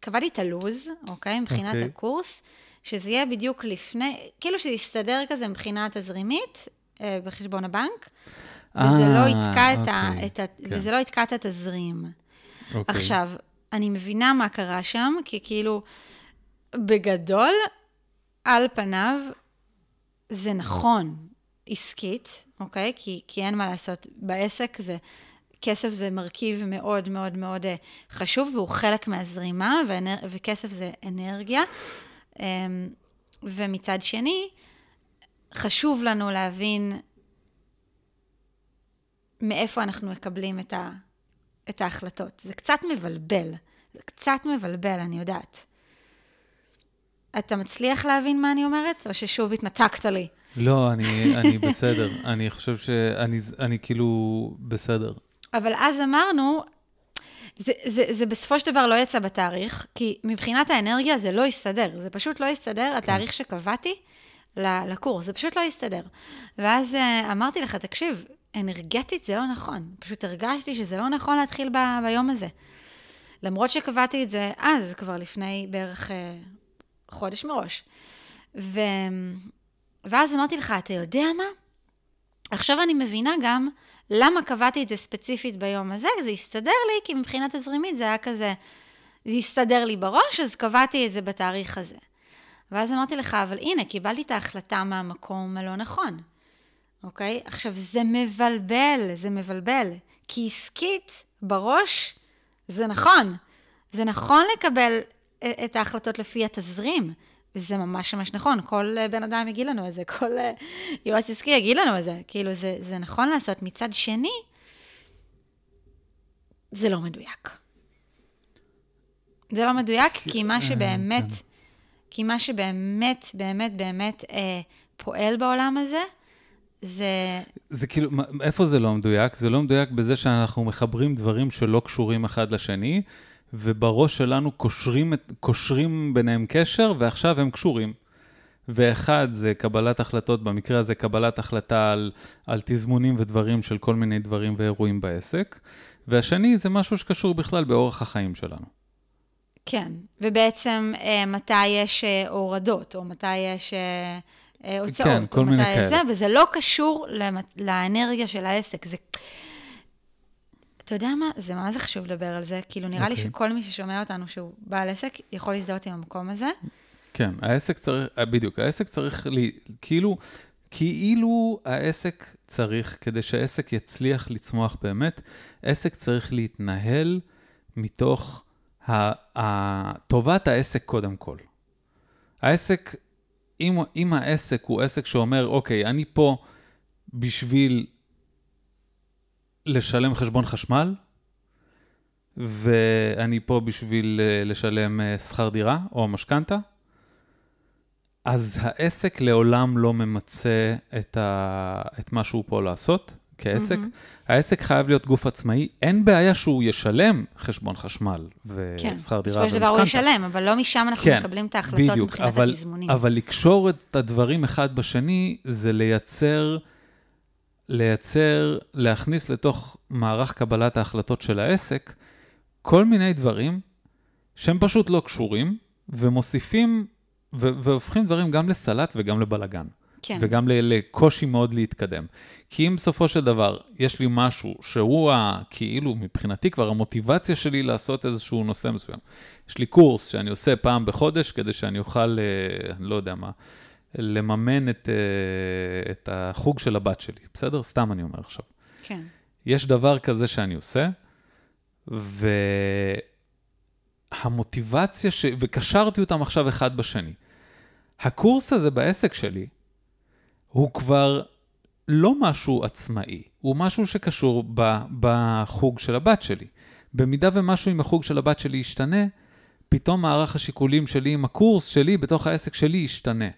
קבעתי את הלוז, אוקיי? מבחינת okay. הקורס, שזה יהיה בדיוק לפני, כאילו שזה יסתדר כזה מבחינה תזרימית אה, בחשבון הבנק, וזה לא יתקע את ה... אוקיי. את ה... כן. וזה לא יתקע את התזרים. אוקיי. עכשיו, אני מבינה מה קרה שם, כי כאילו, בגדול, על פניו, זה נכון עסקית, אוקיי? כי, כי אין מה לעשות. בעסק זה, כסף זה מרכיב מאוד מאוד מאוד אה, חשוב, והוא חלק מהזרימה, ואנר, וכסף זה אנרגיה. אמ, ומצד שני, חשוב לנו להבין מאיפה אנחנו מקבלים את, ה, את ההחלטות. זה קצת מבלבל, זה קצת מבלבל, אני יודעת. אתה מצליח להבין מה אני אומרת, או ששוב התנתקת לי? לא, אני, אני בסדר. אני חושב שאני אני כאילו בסדר. אבל אז אמרנו, זה, זה, זה בסופו של דבר לא יצא בתאריך, כי מבחינת האנרגיה זה לא יסתדר, זה פשוט לא יסתדר, כן. התאריך שקבעתי לקורס, זה פשוט לא יסתדר. ואז אה, אמרתי לך, תקשיב, אנרגטית זה לא נכון, פשוט הרגשתי שזה לא נכון להתחיל ב, ביום הזה. למרות שקבעתי את זה אז, כבר לפני בערך אה, חודש מראש. ו... ואז אמרתי לך, אתה יודע מה? עכשיו אני מבינה גם למה קבעתי את זה ספציפית ביום הזה, זה הסתדר לי, כי מבחינה תזרימית זה היה כזה, זה הסתדר לי בראש, אז קבעתי את זה בתאריך הזה. ואז אמרתי לך, אבל הנה, קיבלתי את ההחלטה מהמקום הלא נכון, אוקיי? עכשיו, זה מבלבל, זה מבלבל, כי עסקית, בראש, זה נכון. זה נכון לקבל את ההחלטות לפי התזרים. וזה ממש ממש נכון, כל אה, בן אדם יגיד לנו את זה, כל אה, יועץ עסקי יגיד לנו את זה. כאילו, זה, זה נכון לעשות. מצד שני, זה לא מדויק. זה לא מדויק, כי מה שבאמת, כן. כי מה שבאמת, באמת, באמת אה, פועל בעולם הזה, זה... זה כאילו, איפה זה לא מדויק? זה לא מדויק בזה שאנחנו מחברים דברים שלא קשורים אחד לשני, ובראש שלנו קושרים, קושרים ביניהם קשר, ועכשיו הם קשורים. ואחד זה קבלת החלטות, במקרה הזה קבלת החלטה על, על תזמונים ודברים של כל מיני דברים ואירועים בעסק, והשני זה משהו שקשור בכלל באורח החיים שלנו. כן, ובעצם אה, מתי יש אה, הורדות, או מתי יש אה, אה הוצאות, כן, כל מיני כאלה. זה, וזה לא קשור לאנרגיה של העסק. זה... אתה יודע מה? זה מה זה חשוב לדבר על זה. כאילו, נראה okay. לי אוקיי. שכל מי ששומע אותנו שהוא בעל עסק, יכול להזדהות עם המקום הזה. כן, העסק צריך, אה, בדיוק, העסק צריך, לי, כאילו, כאילו העסק צריך, כדי שהעסק יצליח לצמוח באמת, עסק צריך להתנהל מתוך ה, ה, טובת העסק קודם כל. העסק, אם, אם העסק הוא עסק שאומר, אוקיי, אני פה בשביל לשלם חשבון חשמל, ואני פה בשביל אה, לשלם אה, שכר דירה או משכנתה, אז העסק לעולם לא ממצה את, ה... את מה שהוא פה לעשות כעסק. Mm-hmm. העסק חייב להיות גוף עצמאי, אין בעיה שהוא ישלם חשבון חשמל ושכר כן, דירה ומשכנתה. בסופו של דבר הוא ישלם, אבל לא משם אנחנו כן, מקבלים את ההחלטות בדיוק, מבחינת אבל, התזמונים. אבל לקשור את הדברים אחד בשני זה לייצר... לייצר, להכניס לתוך מערך קבלת ההחלטות של העסק כל מיני דברים שהם פשוט לא קשורים, ומוסיפים ו- והופכים דברים גם לסלט וגם לבלגן. כן. וגם לקושי מאוד להתקדם. כי אם בסופו של דבר יש לי משהו שהוא ה, כאילו מבחינתי כבר המוטיבציה שלי לעשות איזשהו נושא מסוים. יש לי קורס שאני עושה פעם בחודש כדי שאני אוכל, אה, אני לא יודע מה, לממן את, אה, את החוג של הבת שלי, בסדר? סתם אני אומר עכשיו. כן. יש דבר כזה שאני עושה, והמוטיבציה, ש... וקשרתי אותם עכשיו אחד בשני. הקורס הזה בעסק שלי, הוא כבר לא משהו עצמאי, הוא משהו שקשור ב... בחוג של הבת שלי. במידה ומשהו עם החוג של הבת שלי ישתנה, פתאום מערך השיקולים שלי עם הקורס שלי בתוך העסק שלי ישתנה.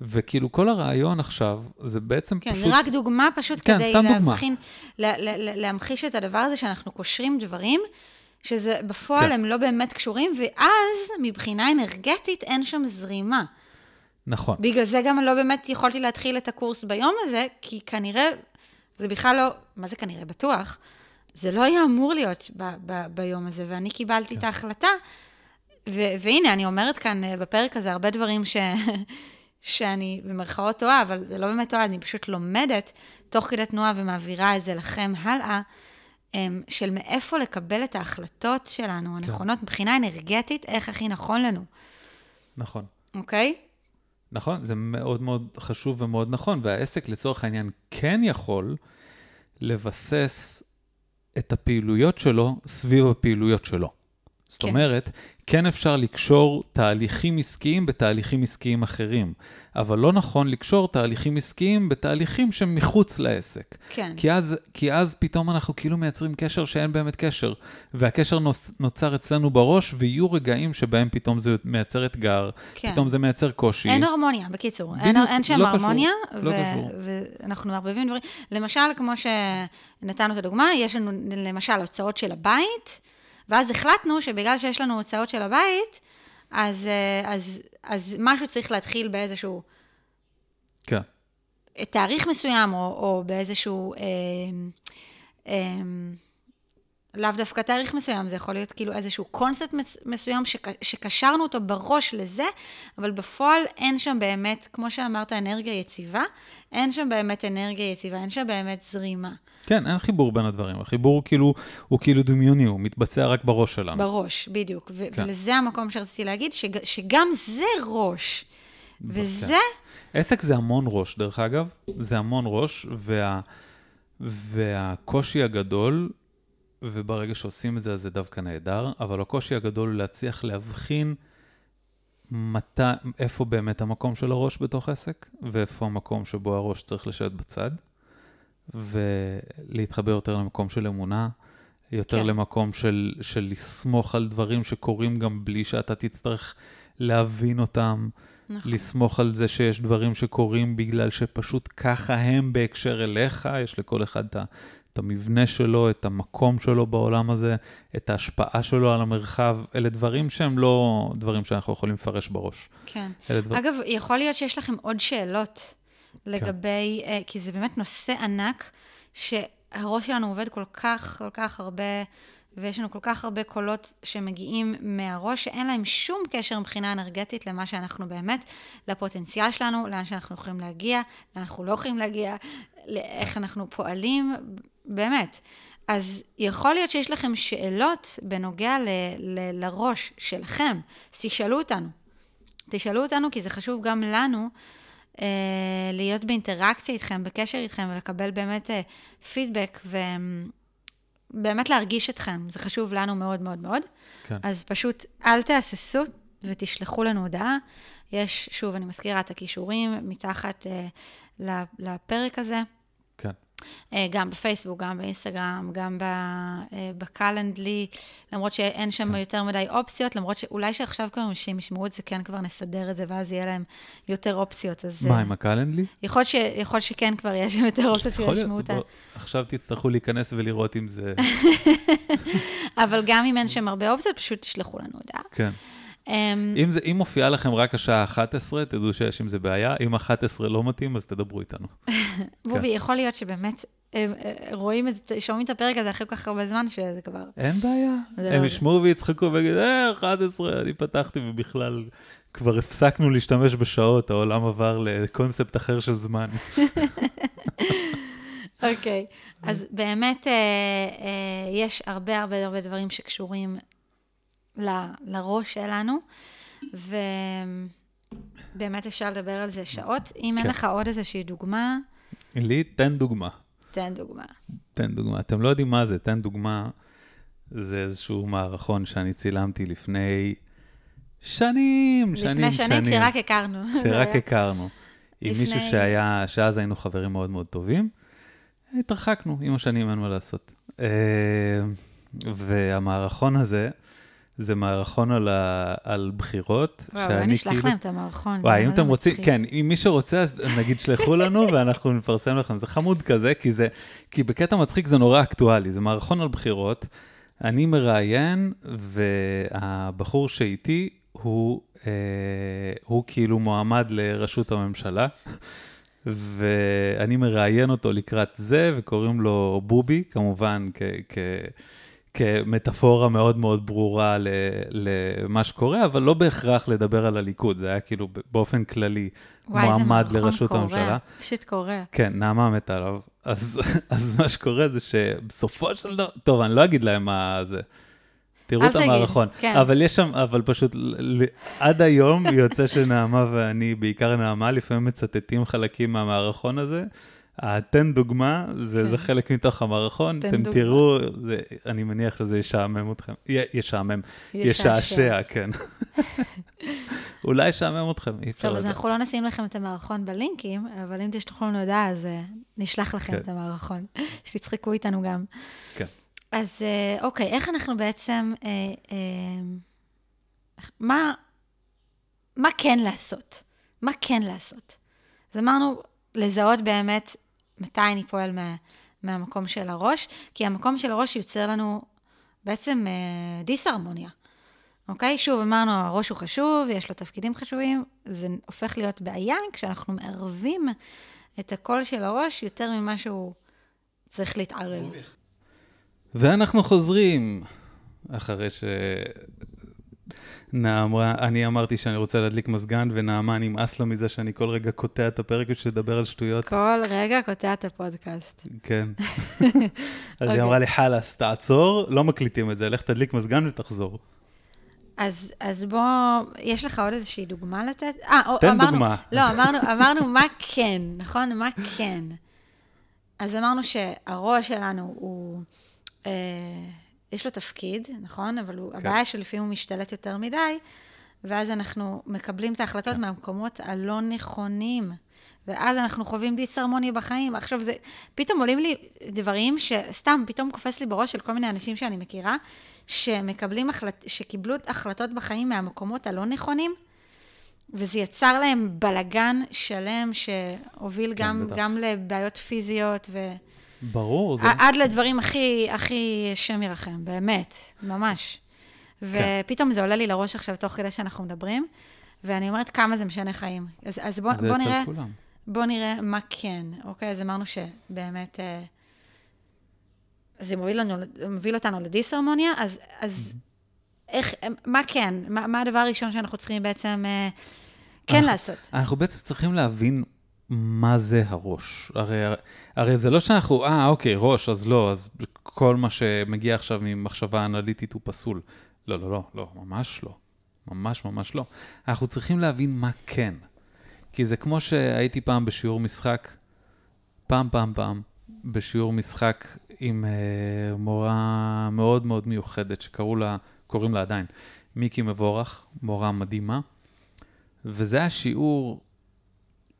וכאילו כל הרעיון עכשיו, זה בעצם כן, פשוט... כן, זה רק דוגמה פשוט כן, כדי להבחין, לה, לה, להמחיש את הדבר הזה שאנחנו קושרים דברים, שזה בפועל כן. הם לא באמת קשורים, ואז מבחינה אנרגטית אין שם זרימה. נכון. בגלל זה גם לא באמת יכולתי להתחיל את הקורס ביום הזה, כי כנראה, זה בכלל לא, מה זה כנראה? בטוח, זה לא היה אמור להיות ב, ב, ביום הזה, ואני קיבלתי כן. את ההחלטה, ו- והנה, אני אומרת כאן אה, בפרק הזה הרבה דברים ש... שאני במרכאות טועה, אבל זה לא באמת טועה, אני פשוט לומדת תוך כדי תנועה ומעבירה את זה לכם הלאה, אמ, של מאיפה לקבל את ההחלטות שלנו, כן. הנכונות, מבחינה אנרגטית, איך הכי נכון לנו. נכון. אוקיי? Okay? נכון, זה מאוד מאוד חשוב ומאוד נכון, והעסק לצורך העניין כן יכול לבסס את הפעילויות שלו סביב הפעילויות שלו. זאת כן. אומרת, כן אפשר לקשור תהליכים עסקיים בתהליכים עסקיים אחרים, אבל לא נכון לקשור תהליכים עסקיים בתהליכים שהם מחוץ לעסק. כן. כי אז, כי אז פתאום אנחנו כאילו מייצרים קשר שאין באמת קשר, והקשר נוס, נוצר אצלנו בראש, ויהיו רגעים שבהם פתאום זה מייצר אתגר, כן. פתאום זה מייצר קושי. אין הרמוניה, בקיצור. אין, בדיוק, אין שם לא קשור, הרמוניה, לא ו- קשור. ואנחנו מערבבים דברים. למשל, כמו שנתנו את הדוגמה, יש לנו למשל הוצאות של הבית, ואז החלטנו שבגלל שיש לנו הוצאות של הבית, אז, אה, אז, אז משהו צריך להתחיל באיזשהו כן, תאריך מסוים, או, או באיזשהו... אה, אה, לאו דווקא תאריך מסוים, זה יכול להיות כאילו איזשהו קונספט מס- מסוים שק, שקשרנו אותו בראש לזה, אבל בפועל אין שם באמת, כמו שאמרת, אנרגיה יציבה, אין שם באמת אנרגיה יציבה, אין שם באמת זרימה. כן, אין חיבור בין הדברים. החיבור הוא כאילו, הוא כאילו דמיוני, הוא מתבצע רק בראש שלנו. בראש, בדיוק. ו- כן. ולזה המקום שרציתי להגיד, שג- שגם זה ראש. וזה, עסק זה המון ראש, דרך אגב, זה המון ראש, וה, והקושי הגדול, וברגע שעושים את זה, אז זה דווקא נהדר, אבל הקושי הגדול הוא להצליח להבחין מתי, איפה באמת המקום של הראש בתוך עסק, ואיפה המקום שבו הראש צריך לשבת בצד, ולהתחבר יותר למקום של אמונה, יותר כן. כן. למקום של, של לסמוך על דברים שקורים גם בלי שאתה תצטרך להבין אותם. נכון. לסמוך על זה שיש דברים שקורים בגלל שפשוט ככה הם בהקשר אליך, יש לכל אחד את ה- את המבנה שלו, את המקום שלו בעולם הזה, את ההשפעה שלו על המרחב, אלה דברים שהם לא דברים שאנחנו יכולים לפרש בראש. כן. דבר... אגב, יכול להיות שיש לכם עוד שאלות לגבי, כן. כי זה באמת נושא ענק, שהראש שלנו עובד כל כך, כל כך הרבה, ויש לנו כל כך הרבה קולות שמגיעים מהראש, שאין להם שום קשר מבחינה אנרגטית למה שאנחנו באמת, לפוטנציאל שלנו, לאן שאנחנו יכולים להגיע, לאן אנחנו לא יכולים להגיע, לאיך אנחנו פועלים, באמת. אז יכול להיות שיש לכם שאלות בנוגע ל- ל- לראש שלכם, אז תשאלו אותנו. תשאלו אותנו, כי זה חשוב גם לנו אה, להיות באינטראקציה איתכם, בקשר איתכם, ולקבל באמת אה, פידבק, ובאמת להרגיש אתכם. זה חשוב לנו מאוד מאוד מאוד. כן. אז פשוט אל תהססו ותשלחו לנו הודעה. יש, שוב, אני מזכירה את הכישורים מתחת אה, לפרק הזה. כן. אה, גם בפייסבוק, גם באינסטגרם, גם אה, בקלנדלי, למרות שאין שם כן. יותר מדי אופציות, למרות שאולי שעכשיו כבר אנשים ישמעו את זה, כן כבר נסדר את זה, ואז יהיה להם יותר אופציות. אז מה, אה, עם הקלנדלי? יכול להיות שכן כבר יש שם יותר אופציות שישמעו אותה. עכשיו תצטרכו להיכנס ולראות אם זה... אבל גם אם אין שם הרבה אופציות, פשוט תשלחו לנו הודעה. כן. אמ, אם, זה, אם מופיעה לכם רק השעה 11, תדעו שיש עם זה בעיה. אם 11 לא מתאים, אז תדברו איתנו. בובי, יכול להיות שבאמת אה, אה, רואים את, שומעים את הפרק הזה אחרי כל כך הרבה זמן, שזה כבר... אין בעיה. זה הם לא- ישמעו ויצחקו ויגידו, אה, 11, אני פתחתי ובכלל כבר הפסקנו להשתמש בשעות, העולם עבר לקונספט אחר של זמן. אוקיי, אז באמת אה, אה, יש הרבה הרבה הרבה דברים שקשורים ל- לראש שלנו, ובאמת אפשר לדבר על זה שעות. אם אין כן. לך עוד איזושהי דוגמה, לי, תן דוגמה. תן דוגמה. תן דוגמה. אתם לא יודעים מה זה, תן דוגמה. זה איזשהו מערכון שאני צילמתי לפני שנים, שנים, לפני שנים, כשרק הכרנו. שרק הכרנו. עם לפני- מישהו שהיה, שאז היינו חברים מאוד מאוד טובים. התרחקנו, עם השנים אין מה לעשות. אה, והמערכון הזה, זה מערכון על, ה, על בחירות. וואו, אולי נשלח להם את המערכון. וואי, אם אתם רוצים, מצחיק. כן, אם מי שרוצה, אז נגיד שלחו לנו ואנחנו נפרסם לכם. זה חמוד כזה, כי זה, כי בקטע מצחיק זה נורא אקטואלי. זה מערכון על בחירות. אני מראיין, והבחור שאיתי הוא, אה, הוא כאילו מועמד לראשות הממשלה. ואני מראיין אותו לקראת זה, וקוראים לו בובי, כמובן, כ... כ כמטאפורה מאוד מאוד ברורה למה שקורה, אבל לא בהכרח לדבר על הליכוד, זה היה כאילו באופן כללי וואי, מועמד מערכון לראשות קורע, הממשלה. פשוט קורע. כן, נעמה מתה עליו. אז, אז מה שקורה זה שבסופו של דבר, טוב, אני לא אגיד להם מה זה. תראו את המערכון. כן. אבל יש שם, אבל פשוט, ל- עד היום יוצא שנעמה ואני, בעיקר נעמה, לפעמים מצטטים חלקים מהמערכון הזה, תן דוגמה, זה, כן. זה חלק מתוך המערכון, אתם דוגמה. תראו, זה, אני מניח שזה ישעמם אתכם, י- ישעמם, ישעשע, כן. אולי ישעמם אתכם, אי אפשר טוב, אז לדעת. אנחנו לא נשים לכם את המערכון בלינקים, אבל אם תשלחו לנו הודעה, אז אה, נשלח לכם כן. את המערכון, שתצחקו איתנו גם. כן. אז אה, אוקיי, איך אנחנו בעצם, אה, אה, מה, מה כן לעשות? מה כן לעשות? אז אמרנו, לזהות באמת מתי אני פועל מה, מהמקום של הראש, כי המקום של הראש יוצר לנו בעצם אה, דיסהרמוניה. אוקיי? שוב, אמרנו, הראש הוא חשוב, יש לו תפקידים חשובים, זה הופך להיות בעיה כשאנחנו מערבים את הקול של הראש יותר ממה שהוא צריך להתערב. ואנחנו חוזרים, אחרי נעמה, אני אמרתי שאני רוצה להדליק מזגן, ונעמה נמאס לה מזה שאני כל רגע קוטע את הפרק בשביל לדבר על שטויות. כל רגע קוטע את הפודקאסט. כן. אז אוקיי. היא אמרה לי, חלאס, תעצור, לא מקליטים את זה, לך תדליק מזגן ותחזור. אז, אז בוא, יש לך עוד איזושהי דוגמה לתת? אה, או- תן אמרנו, דוגמה. לא, אמרנו, אמרנו מה כן, נכון? מה כן. אז אמרנו שהראש שלנו הוא, אה, יש לו תפקיד, נכון? אבל הוא, כן. הבעיה שלפעמים הוא משתלט יותר מדי, ואז אנחנו מקבלים את ההחלטות כן. מהמקומות הלא נכונים. ואז אנחנו חווים דיסהרמוניה בחיים. עכשיו, זה, פתאום עולים לי דברים שסתם, פתאום קופץ לי בראש של כל מיני אנשים שאני מכירה, שמקבלים החלט, שקיבלו החלטות בחיים מהמקומות הלא נכונים, וזה יצר להם בלגן שלם שהוביל כן, גם, בטח. גם לבעיות פיזיות, ו... ברור, זה... עד לדברים הכי, הכי שם ירחם, באמת, ממש. ופתאום זה עולה לי לראש עכשיו תוך כדי שאנחנו מדברים, ואני אומרת כמה זה משנה חיים. אז, אז בוא, זה בוא נראה... כולם. בוא נראה מה כן, אוקיי? אז אמרנו שבאמת אה, זה מוביל, לנו, מוביל אותנו לדיסהרמוניה, אז, אז איך, מה כן? מה, מה הדבר הראשון שאנחנו צריכים בעצם אה, כן אנחנו- לעשות? אנחנו בעצם צריכים להבין מה זה הראש. הרי, הרי זה לא שאנחנו, אה, אוקיי, ראש, אז לא, אז כל מה שמגיע עכשיו ממחשבה אנליטית הוא פסול. לא, לא, לא, לא, ממש לא. ממש ממש לא. אנחנו צריכים להבין מה כן. כי זה כמו שהייתי פעם בשיעור משחק, פעם, פעם, פעם, בשיעור משחק עם אה, מורה מאוד מאוד מיוחדת, שקראו לה, קוראים לה עדיין, מיקי מבורך, מורה מדהימה. וזה השיעור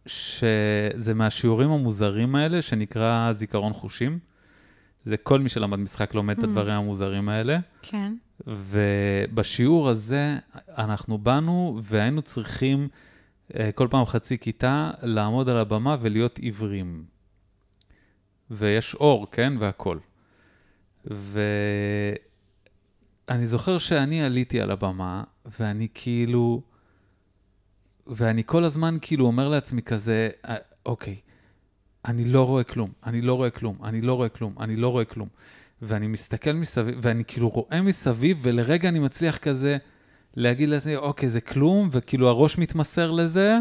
שזה מהשיעורים המוזרים האלה, שנקרא זיכרון חושים. זה כל מי שלמד משחק לומד את הדברים המוזרים האלה. כן. ובשיעור הזה אנחנו באנו והיינו צריכים אה, כל פעם חצי כיתה לעמוד על הבמה ולהיות עיוורים. ויש אור, כן? והכול. ואני זוכר שאני עליתי על הבמה, ואני כאילו... ואני כל הזמן כאילו אומר לעצמי כזה, "אה, אוקיי, אני לא רואה כלום, אני לא רואה כלום, אני לא רואה כלום, אני לא רואה כלום. ואני מסתכל מסביב, ואני כאילו רואה מסביב, ולרגע אני מצליח כזה להגיד לעצמי, אוקיי, זה כלום, וכאילו הראש מתמסר לזה,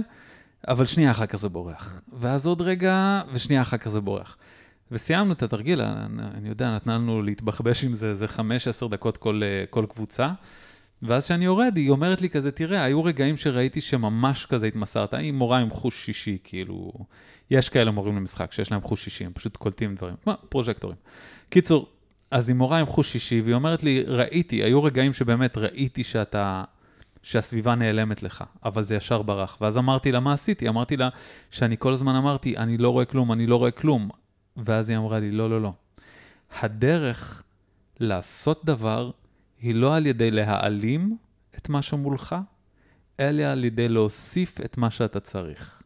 אבל שנייה אחר כך זה בורח. ואז עוד רגע, ושנייה אחר כך זה בורח. וסיימנו את התרגיל, אני, יודע, נתנה לנו להתבחבש עם זה איזה 5-10 דקות כל, אה, כל קבוצה. ואז כשאני יורד, היא אומרת לי כזה, תראה, היו רגעים שראיתי שממש כזה התמסרת. היא מורה עם חוש שישי, כאילו... יש כאלה מורים למשחק שיש להם חוש שישי, הם פשוט קולטים דברים. מה, פרוז'קטורים. קיצור, אז היא מורה עם חוש שישי, והיא אומרת לי, ראיתי, היו רגעים שבאמת ראיתי שאתה... שהסביבה נעלמת לך, אבל זה ישר ברח. ואז אמרתי לה, מה עשיתי? אמרתי לה שאני כל הזמן אמרתי, אני לא רואה כלום, אני לא רואה כלום. ואז היא אמרה לי, לא, לא, לא. הדרך לעשות דבר היא לא על ידי להעלים את מה שמולך, אלא על ידי להוסיף את מה שאתה צריך.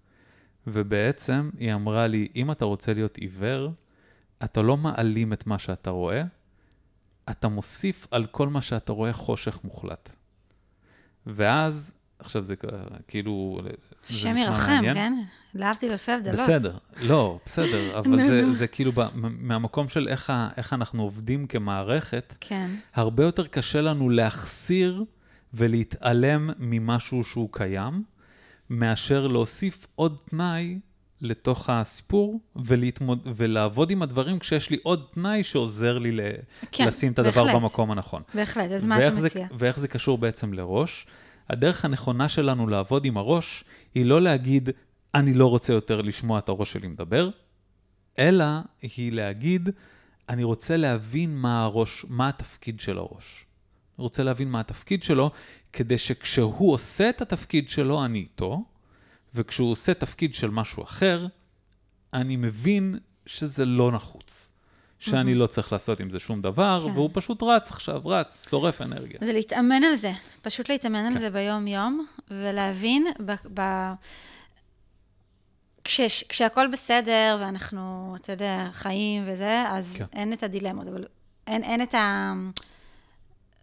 ובעצם היא אמרה לי, אם אתה רוצה להיות עיוור, אתה לא מעלים את מה שאתה רואה, אתה מוסיף על כל מה שאתה רואה חושך מוחלט. ואז, עכשיו זה כאילו... השם ירחם. כן? להבדיל אלפי הבדלות. בסדר, לא, בסדר, אבל זה. זה כאילו ב- מהמקום של איך, ה- איך אנחנו עובדים כמערכת, כן. הרבה יותר קשה לנו להחסיר ולהתעלם ממשהו שהוא קיים, מאשר להוסיף עוד תנאי לתוך הסיפור ולהתמוד... ולעבוד עם הדברים כשיש לי עוד תנאי שעוזר לי ל... כן, לשים את הדבר בהחלט. במקום הנכון. בהחלט, אז מה אתה זה, מציע? ואיך זה קשור בעצם לראש? הדרך הנכונה שלנו לעבוד עם הראש היא לא להגיד, אני לא רוצה יותר לשמוע את הראש שלי מדבר, אלא היא להגיד, אני רוצה להבין מה הראש, מה התפקיד של הראש. אני רוצה להבין מה התפקיד שלו, כדי שכשהוא עושה את התפקיד שלו, אני איתו, וכשהוא עושה תפקיד של משהו אחר, אני מבין שזה לא נחוץ. שאני לא צריך לעשות עם זה שום דבר, כן. והוא פשוט רץ עכשיו, רץ, שורף אנרגיה. זה להתאמן על זה, פשוט להתאמן על כן. זה ביום-יום, ולהבין ב... ב... כש, כשהכול בסדר ואנחנו, אתה יודע, חיים וזה, אז כן. אין את הדילמות, אבל אין, אין את ה...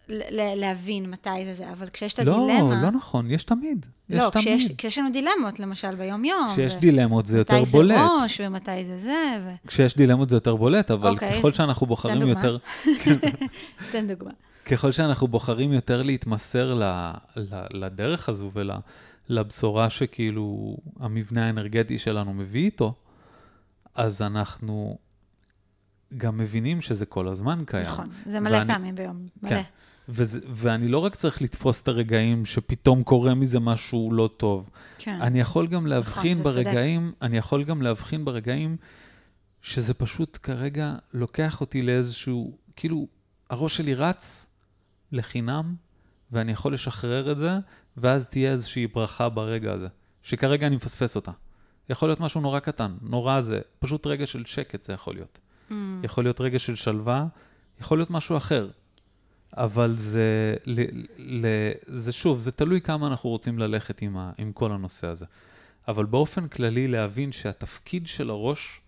ל- להבין מתי זה זה, אבל כשיש את לא, הדילמה... לא נכון, יש תמיד. יש לא, תמיד. כשיש, כשיש לנו דילמות, למשל ביום-יום. כשיש ו- דילמות זה יותר מתי בולט. זה ראש ומתי זה זה, ו... כשיש דילמות זה יותר בולט, אבל אוקיי, ככל אז שאנחנו בוחרים דוגמה. יותר... תן דוגמה. ככל שאנחנו בוחרים יותר להתמסר ל, ל, לדרך הזו ולבשורה שכאילו המבנה האנרגטי שלנו מביא איתו, אז אנחנו גם מבינים שזה כל הזמן קיים. נכון, זה מלא ואני- פעמים ביום, מלא. כן. וזה, ואני לא רק צריך לתפוס את הרגעים שפתאום קורה מזה משהו לא טוב. כן. אני יכול גם להבחין אתה צודק. ברגעים, אני יכול גם להבחין ברגעים שזה פשוט כרגע לוקח אותי לאיזשהו, כאילו, הראש שלי רץ לחינם, ואני יכול לשחרר את זה, ואז תהיה איזושהי ברכה ברגע הזה, שכרגע אני מפספס אותה. יכול להיות משהו נורא קטן, נורא זה, פשוט רגע של שקט זה יכול להיות. Mm, יכול להיות רגע של שלווה, יכול להיות משהו אחר. אבל זה, ל, ל, זה שוב, זה תלוי כמה אנחנו רוצים ללכת עם, ה, עם כל הנושא הזה. אבל באופן כללי להבין שהתפקיד של הראש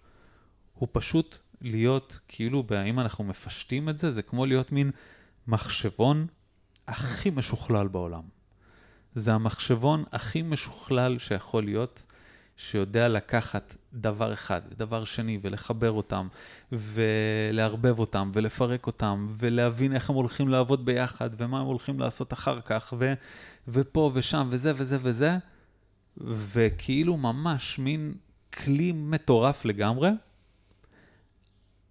הוא פשוט להיות, כאילו, אם אנחנו מפשטים את זה, זה כמו להיות מין מחשבון הכי משוכלל בעולם. זה המחשבון הכי משוכלל שיכול להיות, שיודע לקחת דבר אחד ודבר שני ולחבר אותם ולערבב אותם ולפרק אותם ולהבין איך הם הולכים לעבוד ביחד ומה הם הולכים לעשות אחר כך ו, ופה ושם וזה וזה וזה וכאילו ממש מין כלי מטורף לגמרי,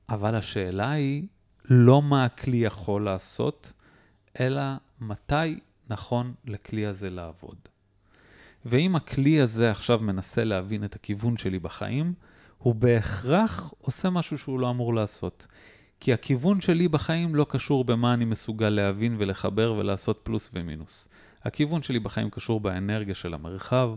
אבל השאלה היא לא מה הכלי יכול לעשות, אלא מתי נכון לכלי הזה לעבוד. ואם הכלי הזה עכשיו מנסה להבין את הכיוון שלי בחיים, הוא בהכרח עושה משהו שהוא לא אמור לעשות. כי הכיוון שלי בחיים לא קשור במה אני מסוגל להבין ולחבר ולעשות פלוס ומינוס. הכיוון שלי בחיים קשור באנרגיה של המרחב,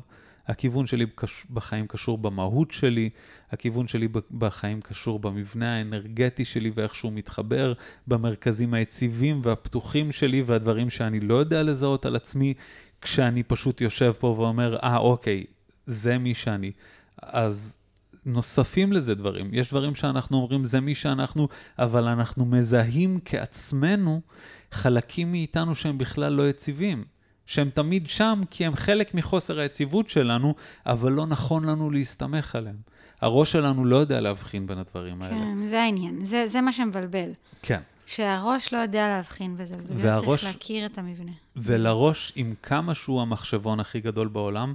הכיוון שלי בחיים קשור במהות שלי, הכיוון שלי בחיים קשור במבנה האנרגטי שלי ואיך שהוא מתחבר, במרכזים היציבים והפתוחים שלי והדברים שאני לא יודע לזהות על עצמי, כשאני פשוט יושב פה ואומר, אה, אוקיי, זה מי שאני. אז נוספים לזה דברים. יש דברים שאנחנו אומרים, זה מי שאנחנו, אבל אנחנו מזהים כעצמנו חלקים מאיתנו שהם בכלל לא יציבים. שהם תמיד שם כי הם חלק מחוסר היציבות שלנו, אבל לא נכון לנו להסתמך עליהם. הראש שלנו לא יודע להבחין בין הדברים האלה. כן, זה העניין, זה, זה מה שמבלבל. כן. שהראש לא יודע להבחין בזה, והראש- צריך להכיר את המבנה. ולראש, עם כמה שהוא המחשבון הכי גדול בעולם,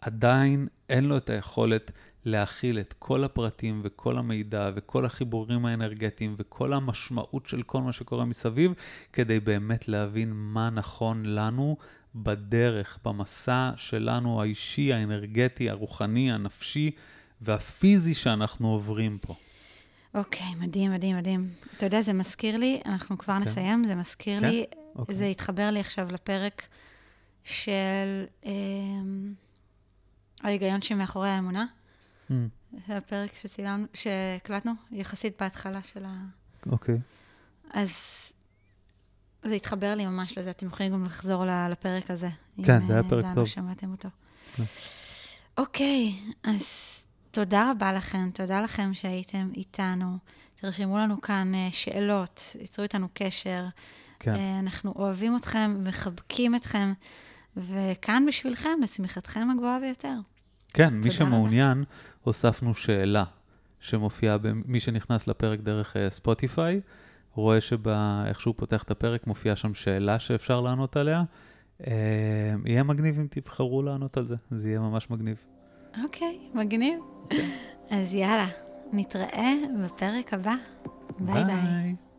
עדיין אין לו את היכולת להכיל את כל הפרטים וכל המידע וכל החיבורים האנרגטיים וכל המשמעות של כל מה שקורה מסביב, כדי באמת להבין מה נכון לנו בדרך, במסע שלנו האישי, האנרגטי, הרוחני, הנפשי והפיזי שאנחנו עוברים פה. אוקיי, מדהים, מדהים, מדהים. אתה יודע, זה מזכיר לי, אנחנו כבר כן. נסיים, זה מזכיר כן? לי, אוקיי. זה התחבר לי עכשיו לפרק של אמ, ההיגיון שמאחורי האמונה. Mm, זה הפרק שצילמנו, שהקלטנו, יחסית בהתחלה של ה... אוקיי. אז זה התחבר לי ממש לזה, אתם יכולים גם לחזור לפרק הזה. כן, אם, זה היה אה, פרק דנו, טוב. שמעתם אותו. כן. אוקיי, אז תודה רבה לכם, תודה לכם שהייתם איתנו. תרשמו לנו כאן אה, שאלות, ייצרו איתנו קשר. כן. אה, אנחנו אוהבים אתכם, מחבקים אתכם, וכאן בשבילכם, לשמחתכם הגבוהה ביותר. כן, מי שמעוניין, הוספנו שאלה שמופיעה, במי שנכנס לפרק דרך אה, ספוטיפיי, רואה שאיך שהוא פותח את הפרק, מופיעה שם שאלה שאפשר לענות עליה. אה, יהיה מגניב אם תבחרו לענות על זה, זה יהיה ממש מגניב. אוקיי, מגניב. אז יאללה, נתראה בפרק הבא. ביי ביי.